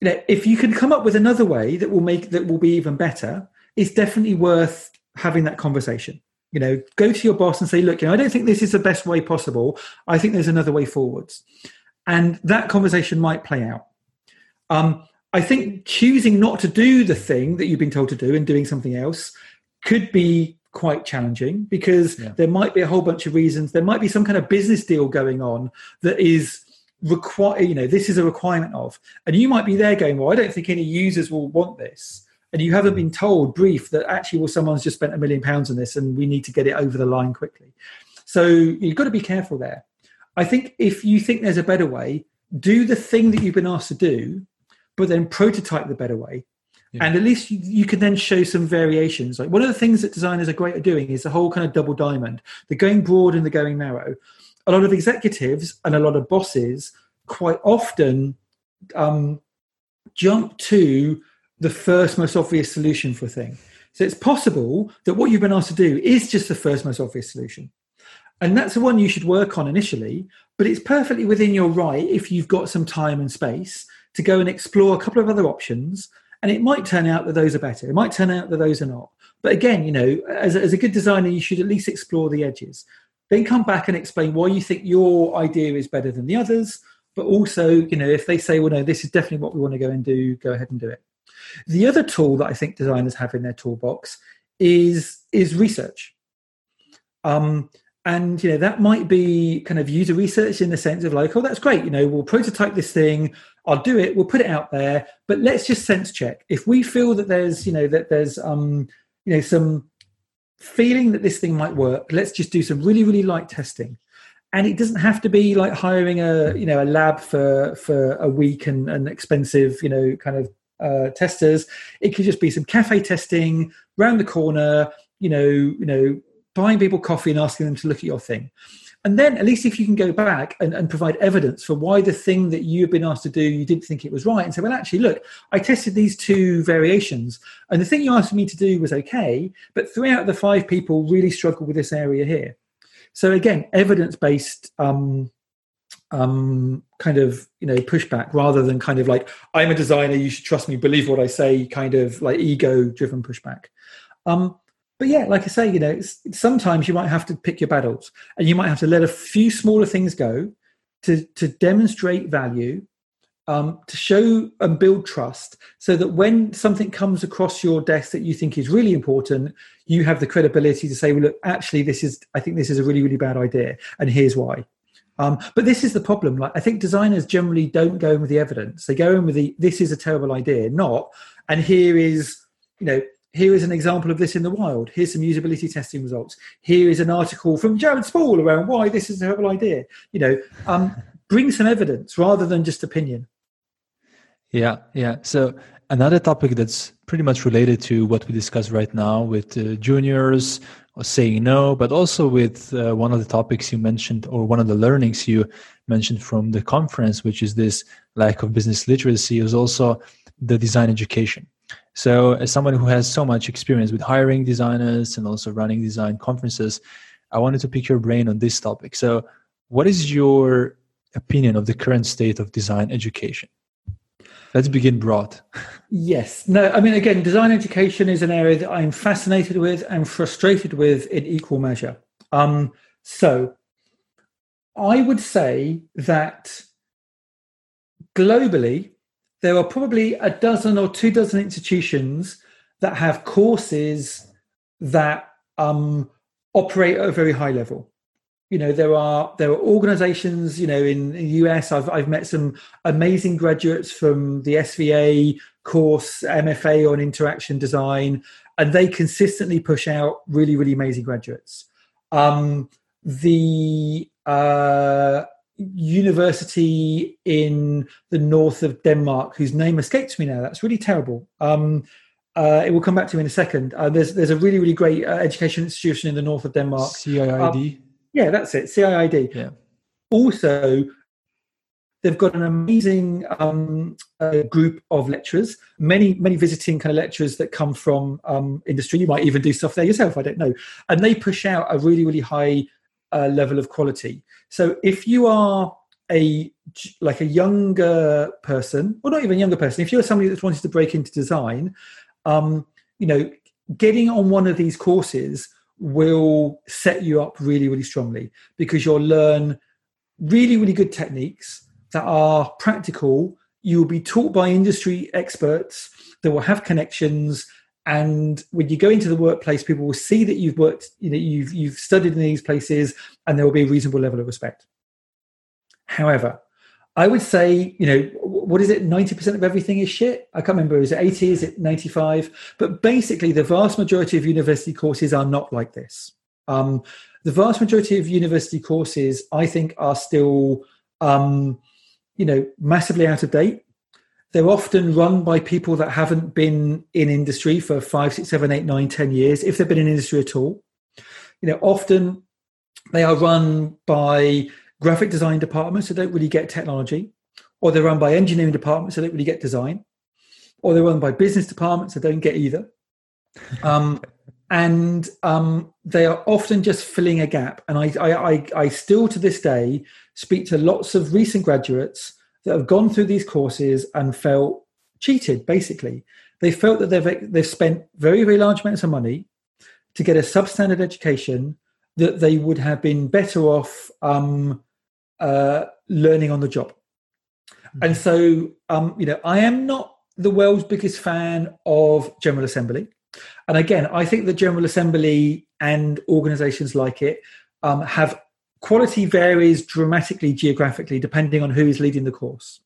S2: you know, if you can come up with another way that will make that will be even better, it's definitely worth having that conversation. You know, go to your boss and say, look, you know, I don't think this is the best way possible. I think there's another way forwards. And that conversation might play out. Um, I think choosing not to do the thing that you've been told to do and doing something else could be quite challenging because yeah. there might be a whole bunch of reasons. There might be some kind of business deal going on that is require you know this is a requirement of and you might be there going well i don't think any users will want this and you haven't been told brief that actually well someone's just spent a million pounds on this and we need to get it over the line quickly so you've got to be careful there i think if you think there's a better way do the thing that you've been asked to do but then prototype the better way yeah. and at least you, you, can then show some variations like one of the things that designers are great at doing is the whole kind of double diamond the going broad and the going narrow a lot of executives and a lot of bosses quite often um, jump to the first most obvious solution for a thing. So it's possible that what you've been asked to do is just the first most obvious solution. And that's the one you should work on initially, but it's perfectly within your right if you've got some time and space to go and explore a couple of other options. And it might turn out that those are better. It might turn out that those are not. But again, you know, as a, as a good designer, you should at least explore the edges. Then come back and explain why you think your idea is better than the others. But also, you know, if they say, well, no, this is definitely what we want to go and do, go ahead and do it. The other tool that I think designers have in their toolbox is is research. Um, and you know that might be kind of user research in the sense of like, oh, that's great. You know, we'll prototype this thing. I'll do it. We'll put it out there. But let's just sense check. If we feel that there's, you know, that there's, um, you know, some feeling that this thing might work let's just do some really really light testing and it doesn't have to be like hiring a you know a lab for for a week and, expensive you know kind of uh, testers it could just be some cafe testing round the corner you know you know buying people coffee and asking them to look at your thing and then at least if you can go back and, and, provide evidence for why the thing that you've been asked to do, you didn't think it was right, and say, well, actually, look, I tested these two variations, and the thing you asked me to do was okay, but three out of the five people really struggled with this area here. So again, evidence-based um, um, kind of you know pushback rather than kind of like I'm a designer, you should trust me, believe what I say, kind of like ego-driven pushback. Um, but yeah, like I say, you know, sometimes you might have to pick your battles, and you might have to let a few smaller things go to to demonstrate value, um, to show and build trust, so that when something comes across your desk that you think is really important, you have the credibility to say, "Well, look, actually, this is I think this is a really really bad idea, and here's why." Um, but this is the problem. Like I think designers generally don't go in with the evidence; they go in with the "this is a terrible idea," not "and here is." You know, here is an example of this in the wild. Here's some usability testing results. Here is an article from Jared Spool around why this is a terrible idea. You know, um, bring some evidence rather than just opinion.
S1: Yeah, yeah. So another topic that's pretty much related to what we discuss right now with uh, juniors or saying no, but also with uh, one of the topics you mentioned or one of the learnings you mentioned from the conference, which is this lack of business literacy, is also the design education. So, as someone who has so much experience with hiring designers and also running design conferences, I wanted to pick your brain on this topic. So, what is your opinion of the current state of design education? Let's begin broad.
S2: Yes. No, I mean, again, design education is an area that I'm fascinated with and frustrated with in equal measure. Um, so, I would say that globally, there are probably a dozen or two dozen institutions that have courses that um, operate at a very high level. You know, there are there are organizations, you know, in the US, I've, I've met some amazing graduates from the SVA course, MFA on interaction design, and they consistently push out really, really amazing graduates. Um, the uh, university in the north of Denmark, whose name escapes me now. That's really terrible. Um, uh, it will come back to me in a second. Uh, there's there's a really really great uh, education institution in the north of Denmark.
S1: CIID.
S2: Um, yeah, that's it. CIID.
S1: Yeah.
S2: Also, they've got an amazing um, uh, group of lecturers. Many many visiting kind of lecturers that come from um, industry. You might even do stuff there yourself. I don't know. And they push out a really really high uh, level of quality. So if you are a like a younger person, or not even a younger person, if you're somebody that's wanted to break into design, um, you know, getting on one of these courses will set you up really, really strongly because you'll learn really, really good techniques that are practical. You will be taught by industry experts that will have connections. And when you go into the workplace, people will see that you've worked, you know, you've you've studied in these places, and there will be a reasonable level of respect. However, I would say, you know, what is it? 90% of everything is shit. I can't remember. Is it 80? Is it 95? But basically, the vast majority of university courses are not like this. Um, the vast majority of university courses, I think, are still, um, you know, massively out of date. They're often run by people that haven't been in industry for five, six, seven, eight, nine, ten years, if they've been in industry at all. You know, often they are run by graphic design departments that don't really get technology, or they're run by engineering departments that don't really get design, or they're run by business departments that don't get either. Um, and um, they are often just filling a gap. And I, I, I, I still to this day speak to lots of recent graduates that have gone through these courses and felt cheated. Basically, they felt that they've they've spent very very large amounts of money to get a substandard education that they would have been better off um, uh, learning on the job. Mm-hmm. And so, um, you know, I am not the world's biggest fan of General Assembly. And again, I think the General Assembly and organizations like it um, have quality varies dramatically geographically depending on who is leading the course.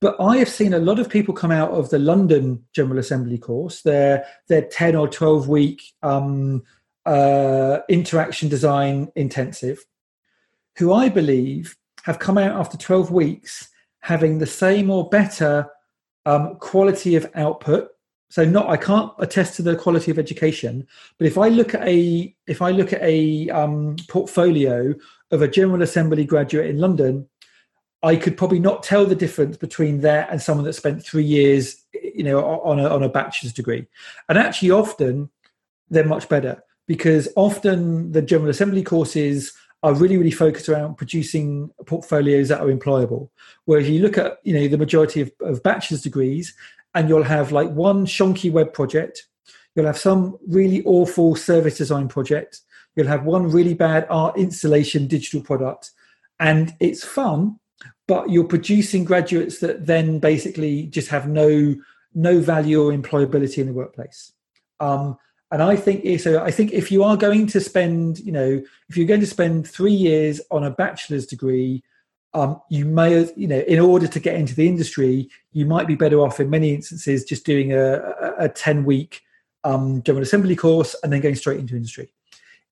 S2: But I have seen a lot of people come out of the London General Assembly course, their, their 10 or 12 week um, uh, interaction design intensive, who I believe have come out after 12 weeks having the same or better um, quality of output. So not, I can't attest to the quality of education, but if I look at a if I look at a um, portfolio of a General Assembly graduate in London, I could probably not tell the difference between that and someone that spent three years, you know, on a, on a bachelor's degree. And actually, often they're much better because often the General Assembly courses are really really focused around producing portfolios that are employable whereas you look at you know the majority of, of bachelor's degrees and you'll have like one shonky web project. You'll have some really awful service design project. You'll have one really bad art installation digital product. And it's fun but you're producing graduates that then basically just have no no value or employability in the workplace. Um, and I think so. I think if you are going to spend, you know, if you're going to spend three years on a bachelor's degree, um, you may, you know, in order to get into the industry, you might be better off in many instances just doing a, a, 10 week um, general assembly course and then going straight into industry.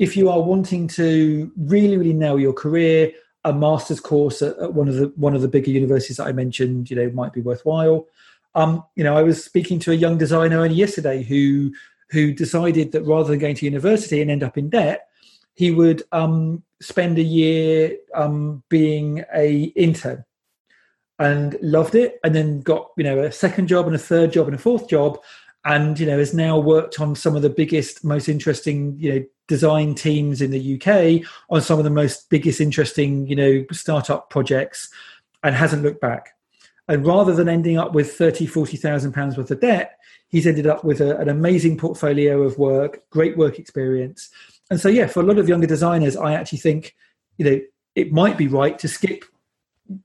S2: If you are wanting to really, really nail your career, a master's course at, at one of the one of the bigger universities that I mentioned, you know, might be worthwhile. Um, you know, I was speaking to a young designer only yesterday who who decided that rather than going to university and end up in debt, he would um, spend a year um, being a intern and loved it and then got you know a second job and a third job and a fourth job and you know has now worked on some of the biggest most interesting you know design teams in the UK on some of the most biggest interesting you know startup projects and hasn't looked back and rather than ending up with 30 40,000 pounds worth of debt he's ended up with a, an amazing portfolio of work, great work experience. And so, yeah, for a lot of younger designers, I actually think, you know, it might be right to skip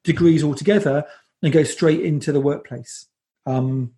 S2: degrees altogether and go straight into the workplace. Um,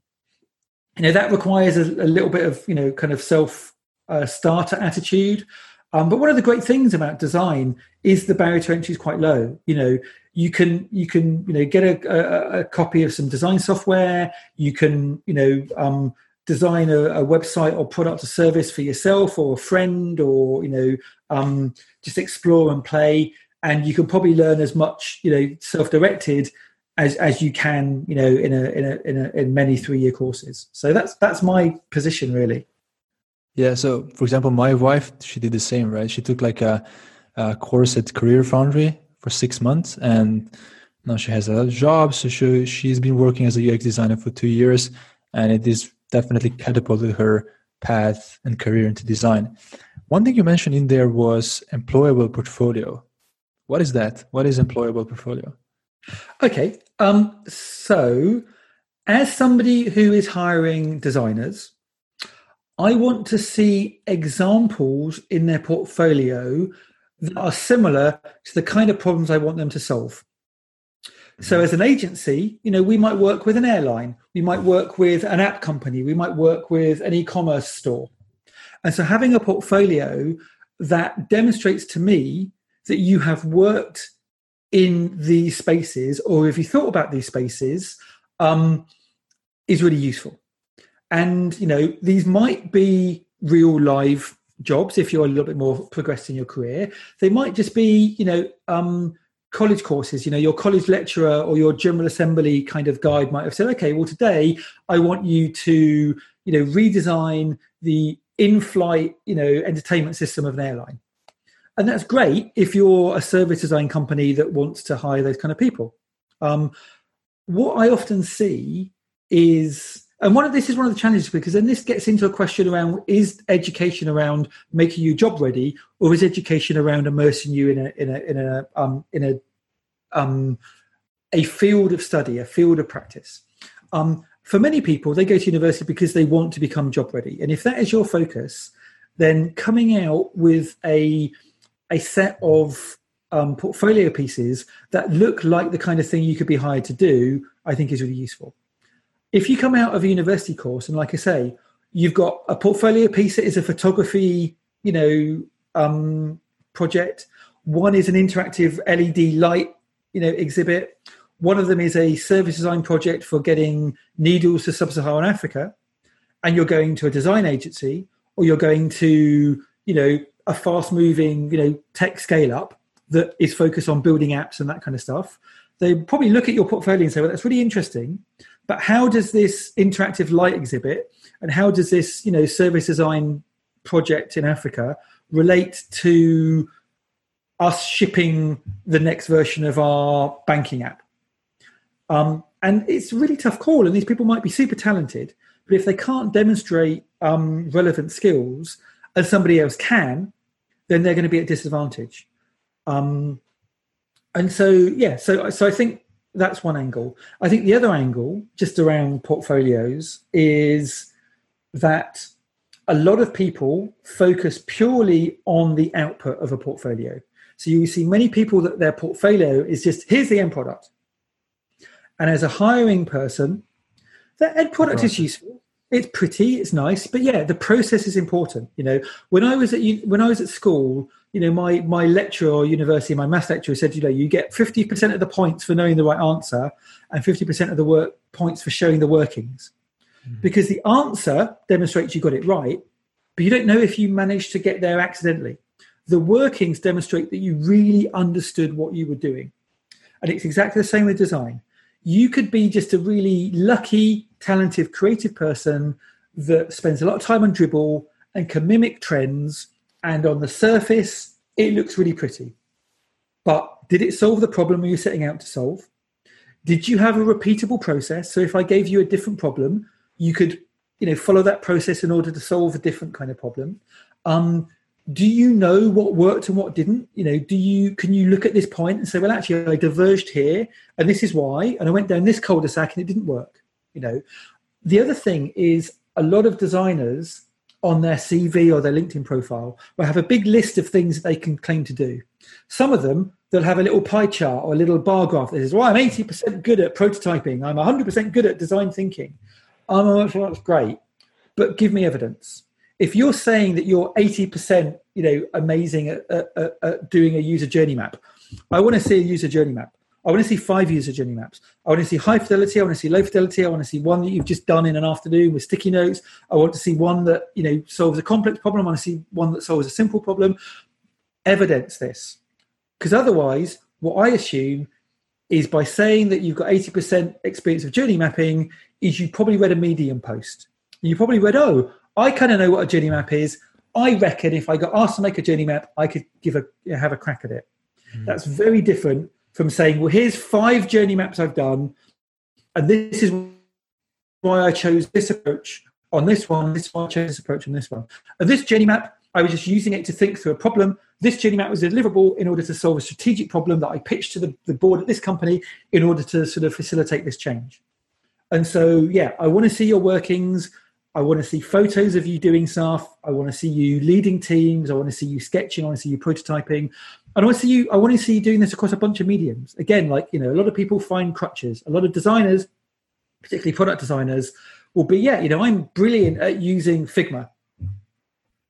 S2: you know, that requires a, a, little bit of, you know, kind of self uh, starter attitude. Um, but one of the great things about design is the barrier to entry is quite low. You know, you can you can you know get a, a, a copy of some design software. You can you know um, design a, a, website or product or service for yourself or a friend, or you know um, just explore and play. And you can probably learn as much you know self-directed as as you can you know in a in a in, a, in many three-year courses. So that's that's my position really.
S1: Yeah. So, for example, my wife, she did the same, right? She took like a, a course at CareerFoundry for six months and now she has a job so she, she's been working as a ux designer for two years and it is definitely catapulted her path and career into design. One thing you mentioned in there was employable portfolio. What is that? What is employable portfolio?
S2: Okay um, so as somebody who is hiring designers I want to see examples in their portfolio that are similar to the kind of problems I want them to solve. So, as an agency, you know, we might work with an airline, we might work with an app company, we might work with an e-commerce store, and so having a portfolio that demonstrates to me that you have worked in these spaces, or if you thought about these spaces, um, is really useful. And you know, these might be real live jobs if you're a little bit more progressed in your career. They might just be, you know, um, college courses. You know, your college lecturer or your general assembly kind of guide might have said, "Okay, well, today I want you to, you know, redesign the in-flight, you know, entertainment system of an airline." And that's great if you're a service design company that wants to hire those kind of people. Um, what I often see is and one of this is one of the challenges because then this gets into a question around is education around making you job ready or is education around immersing you in a in a in a um, in a um, a field of study, a field of practice. Um, for many people, they go to university because they want to become job ready, and if that is your focus, then coming out with a a set of um, portfolio pieces that look like the kind of thing you could be hired to do, I think is really useful if you come out of a university course and like i say you've got a portfolio piece that is a photography you know um, project. One is an interactive led light you know exhibit. One of them is a service design project for getting needles to sub-saharan africa. And you're going to a design agency or you're going to you know a fast moving you know tech scale up that is focused on building apps and that kind of stuff. They probably look at your portfolio and say well that's really interesting but how does this interactive light exhibit and how does this, you know, service design project in Africa relate to us shipping the next version of our banking app? Um, and it's a really tough call. And these people might be super talented, but if they can't demonstrate um, relevant skills as somebody else can, then they're going to be at disadvantage. Um, and so, yeah, so so I think that's one angle. I think the other angle, just around portfolios, is that a lot of people focus purely on the output of a portfolio. So you see many people that their portfolio is just here's the end product. And as a hiring person, the end product right. is useful. It's pretty, it's nice, but yeah, the process is important. You know, when I was at when I was at school, you know, my my lecturer or university, my maths lecturer said, you know, you get fifty percent of the points for knowing the right answer, and fifty percent of the work points for showing the workings, mm-hmm. because the answer demonstrates you got it right, but you don't know if you managed to get there accidentally. The workings demonstrate that you really understood what you were doing, and it's exactly the same with design. You could be just a really lucky, talented, creative person that spends a lot of time on Dribbble and can mimic trends and on the surface, it looks really pretty. But did it solve the problem you were setting out to solve? Did you have a repeatable process? So if I gave you a different problem, you could, you know, follow that process in order to solve a different kind of problem. Um, do you know what worked and what didn't? You know, do you can you look at this point and say, well, actually, I diverged here, and this is why, and I went down this cul-de-sac and it didn't work. You know, the other thing is a lot of designers on their CV or their LinkedIn profile will have a big list of things that they can claim to do. Some of them, they'll have a little pie chart or a little bar graph that says, well, I'm 80% good at prototyping. I'm 100% good at design thinking. I'm oh, that's great, but give me evidence. If you're saying that you're 80%, you know, amazing at, at, at doing a user journey map, I want to see a user journey map. I want to see five user journey maps. I want to see high fidelity. I want to see low fidelity. I want to see one that you've just done in an afternoon with sticky notes. I want to see one that you know solves a complex problem. I want to see one that solves a simple problem. Evidence this, because otherwise, what I assume is by saying that you've got 80% experience of journey mapping, is you probably read a Medium post. You probably read, oh, I kind of know what a journey map is. I reckon if I got asked to make a journey map, I could give a have a crack at it. Mm. That's very different from saying, well, here's five journey maps I've done, and this is why I chose this approach on this one, this one, I chose this approach on this one. And this journey map, I was just using it to think through a problem. This journey map was deliverable in order to solve a strategic problem that I pitched to the, the board at this company in order to sort of facilitate this change. And so, yeah, I want to see your workings. I want to see photos of you doing stuff. I want to see you leading teams. I want to see you sketching. I want to see you prototyping. And I want to see you. I want to see you doing this across a bunch of mediums. Again, like you know, a lot of people find crutches. A lot of designers, particularly product designers, will be, yeah, you know, I'm brilliant at using Figma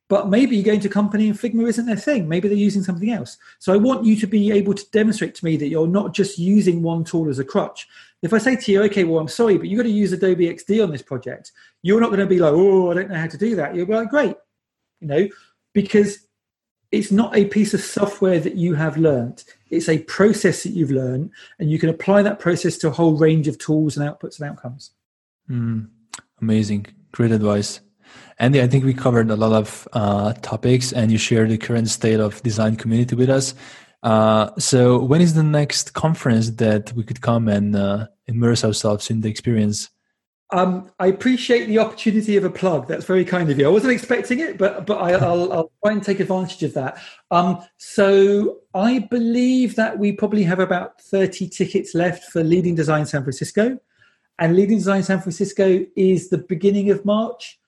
S2: but maybe you go into a company and Figma isn't their thing. Maybe they're using something else. So I want you to be able to demonstrate to me that you're not just using one tool as a crutch. If I say to you, okay, well, I'm sorry, but you've got to use Adobe XD on this project, you're not going to be like, oh, I don't know how to do that. You'll be like, great, you know, because it's not a piece of software that you have learned. It's a process that you've learned, and you can apply that process to a whole range of tools and outputs and outcomes.
S1: Mm, amazing. Great advice. Andy, I think we covered a lot of uh, topics and you shared the current state of design community with us. Uh, so when is the next conference that we could come and uh, immerse ourselves in the experience?
S2: Um, I appreciate the opportunity of a plug. That's very kind of you. I wasn't expecting it, but but I, will I'll try and take advantage of that. Um, so I believe that we probably have about thirty tickets left for Leading Design San Francisco, and Leading Design San Francisco is the beginning of March.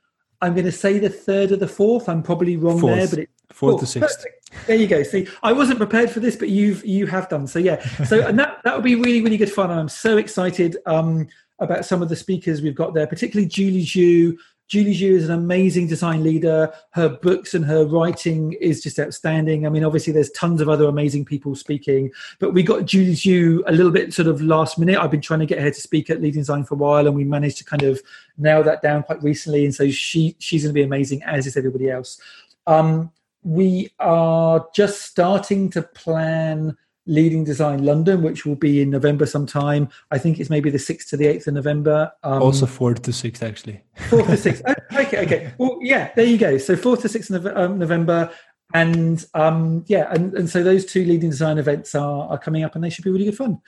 S2: I'm going to say the third or the fourth. I'm probably wrong
S1: fourth.
S2: there, but
S1: fourth to sixth.
S2: There you go. See, I wasn't prepared for this, but you've you have done. So yeah. So and that that would be really really good fun. I'm so excited um, about some of the speakers we've got there, particularly Julie Zhuo, Julie Zhuo is an amazing design leader. Her books and her writing is just outstanding. I mean, obviously, there's tons of other amazing people speaking, but we got Julie Zhuo a little bit sort of last minute. I've been trying to get her to speak at Leading Design for a while, and we managed to kind of nail that down quite recently. And so she she's going to be amazing, as is everybody else. Um, we are just starting to plan Leading Design London, which will be in November sometime. I think it's maybe the 6th to the 8th of November.
S1: Um, also 4th to 6th, actually.
S2: 4th to 6th. Oh, okay, okay. Well, yeah, there you go. So 4th to 6th of um, November. And um, yeah, and, and so those two leading design events are, are coming up and they should be really good fun.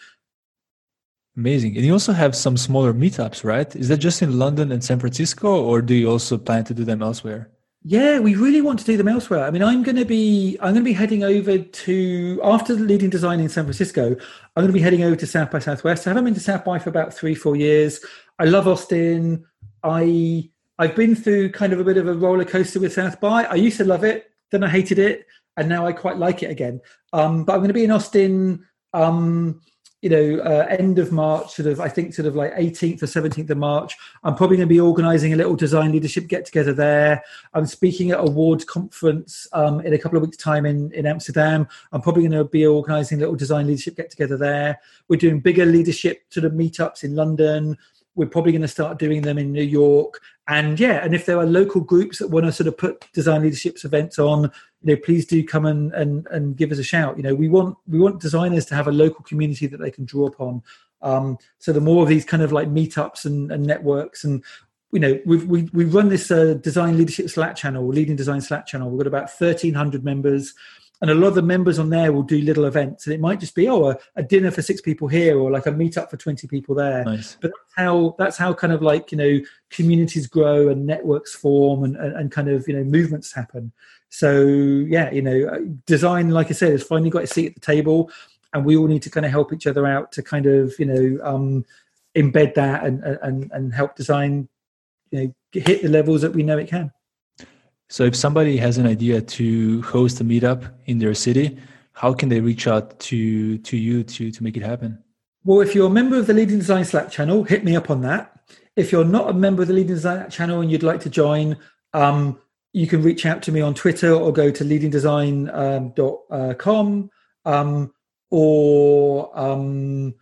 S1: Amazing. And you also have some smaller meetups, right? Is that just in London and San Francisco, or do you also plan to do them elsewhere?
S2: Yeah, we really want to do them elsewhere. I mean, I'm going to be I'm going to be heading over to after leading design in San Francisco. I'm going to be heading over to South by Southwest. I haven't been to South by for about three four years. I love Austin. I I've been through kind of a bit of a roller coaster with South by. I used to love it, then I hated it, and now I quite like it again. Um, but I'm going to be in Austin. Um, you know, uh, end of March, sort of, I think, sort of like 18th or 17th of March. I'm probably going to be organising a little design leadership get together there. I'm speaking at Awwwards conference um, in a couple of weeks' time in, in Amsterdam. I'm probably going to be organising a little design leadership get together there. We're doing bigger leadership sort of meetups in London. We're probably going to start doing them in New York. And yeah, and if there are local groups that want to sort of put design leaderships events on, you know, please do come and, and, and give us a shout. You know, we want we want designers to have a local community that they can draw upon. Um, so the more of these kind of like meetups and, and networks and you know we've, we we run this uh, design leadership slack channel leading design slack channel we've got about 1300 members and a lot of the members on there will do little events. And it might just be oh a, a dinner for six people here or like a meetup for 20 people there.
S1: Nice.
S2: but that's how that's how kind of like you know communities grow and networks form and, and, and kind of you know movements happen. So yeah you know design like i said has finally got a seat at the table and we all need to kind of help each other out to kind of you know um, embed that and and and help design you know hit the levels that we know it can
S1: so if somebody has an idea to host a meetup in their city, how can they reach out to to you to to make it happen?
S2: Well, if you're a member of the Leading Design Slack channel, hit me up on that. If you're not a member of the Leading Design channel and you'd like to join, um, you can reach out to me on Twitter or go to leadingdesign.com um, um, or um,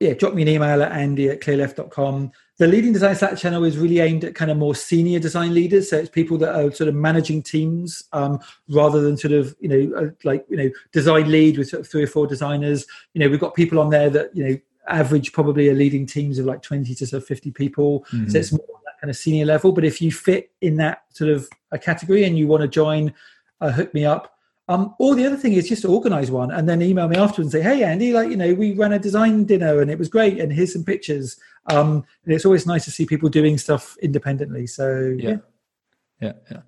S2: yeah, drop me an email at andy at clearleft.com. The leading design Slack channel is really aimed at kind of more senior design leaders. So it's people that are sort of managing teams um, rather than sort of, you know, uh, like, you know, design lead with sort of three or four designers. You know, we've got people on there that, you know, average probably are leading teams of like 20 to sort of 50 people. Mm-hmm. So it's more that kind of senior level. But if you fit in that sort of a category and you want to join, uh, hook me up. Um, or the other thing is just to organize one and then email me afterwards and say, hey, Andy, like, you know, we ran a design dinner and it was great. And here's some pictures. Um, and it's always nice to see people doing stuff independently. So,
S1: yeah. Yeah. Yeah.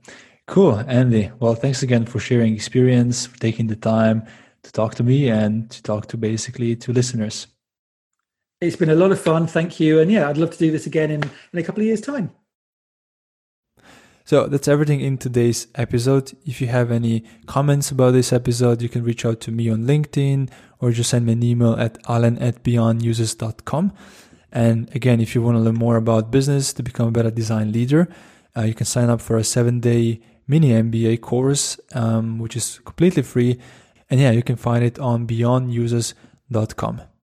S1: Cool. Andy. Well, thanks again for sharing experience, for taking the time to talk to me and to talk to basically to listeners.
S2: It's been a lot of fun. Thank you. And yeah, I'd love to do this again in, in a couple of years' time.
S1: So that's everything in today's episode. If you have any comments about this episode, you can reach out to me on LinkedIn or just send me an email at alan at beyondusers.com. And again, if you want to learn more about business to become a better design leader, uh, you can sign up for a seven day mini MBA course, um, which is completely free. And yeah, you can find it on beyondusers.com.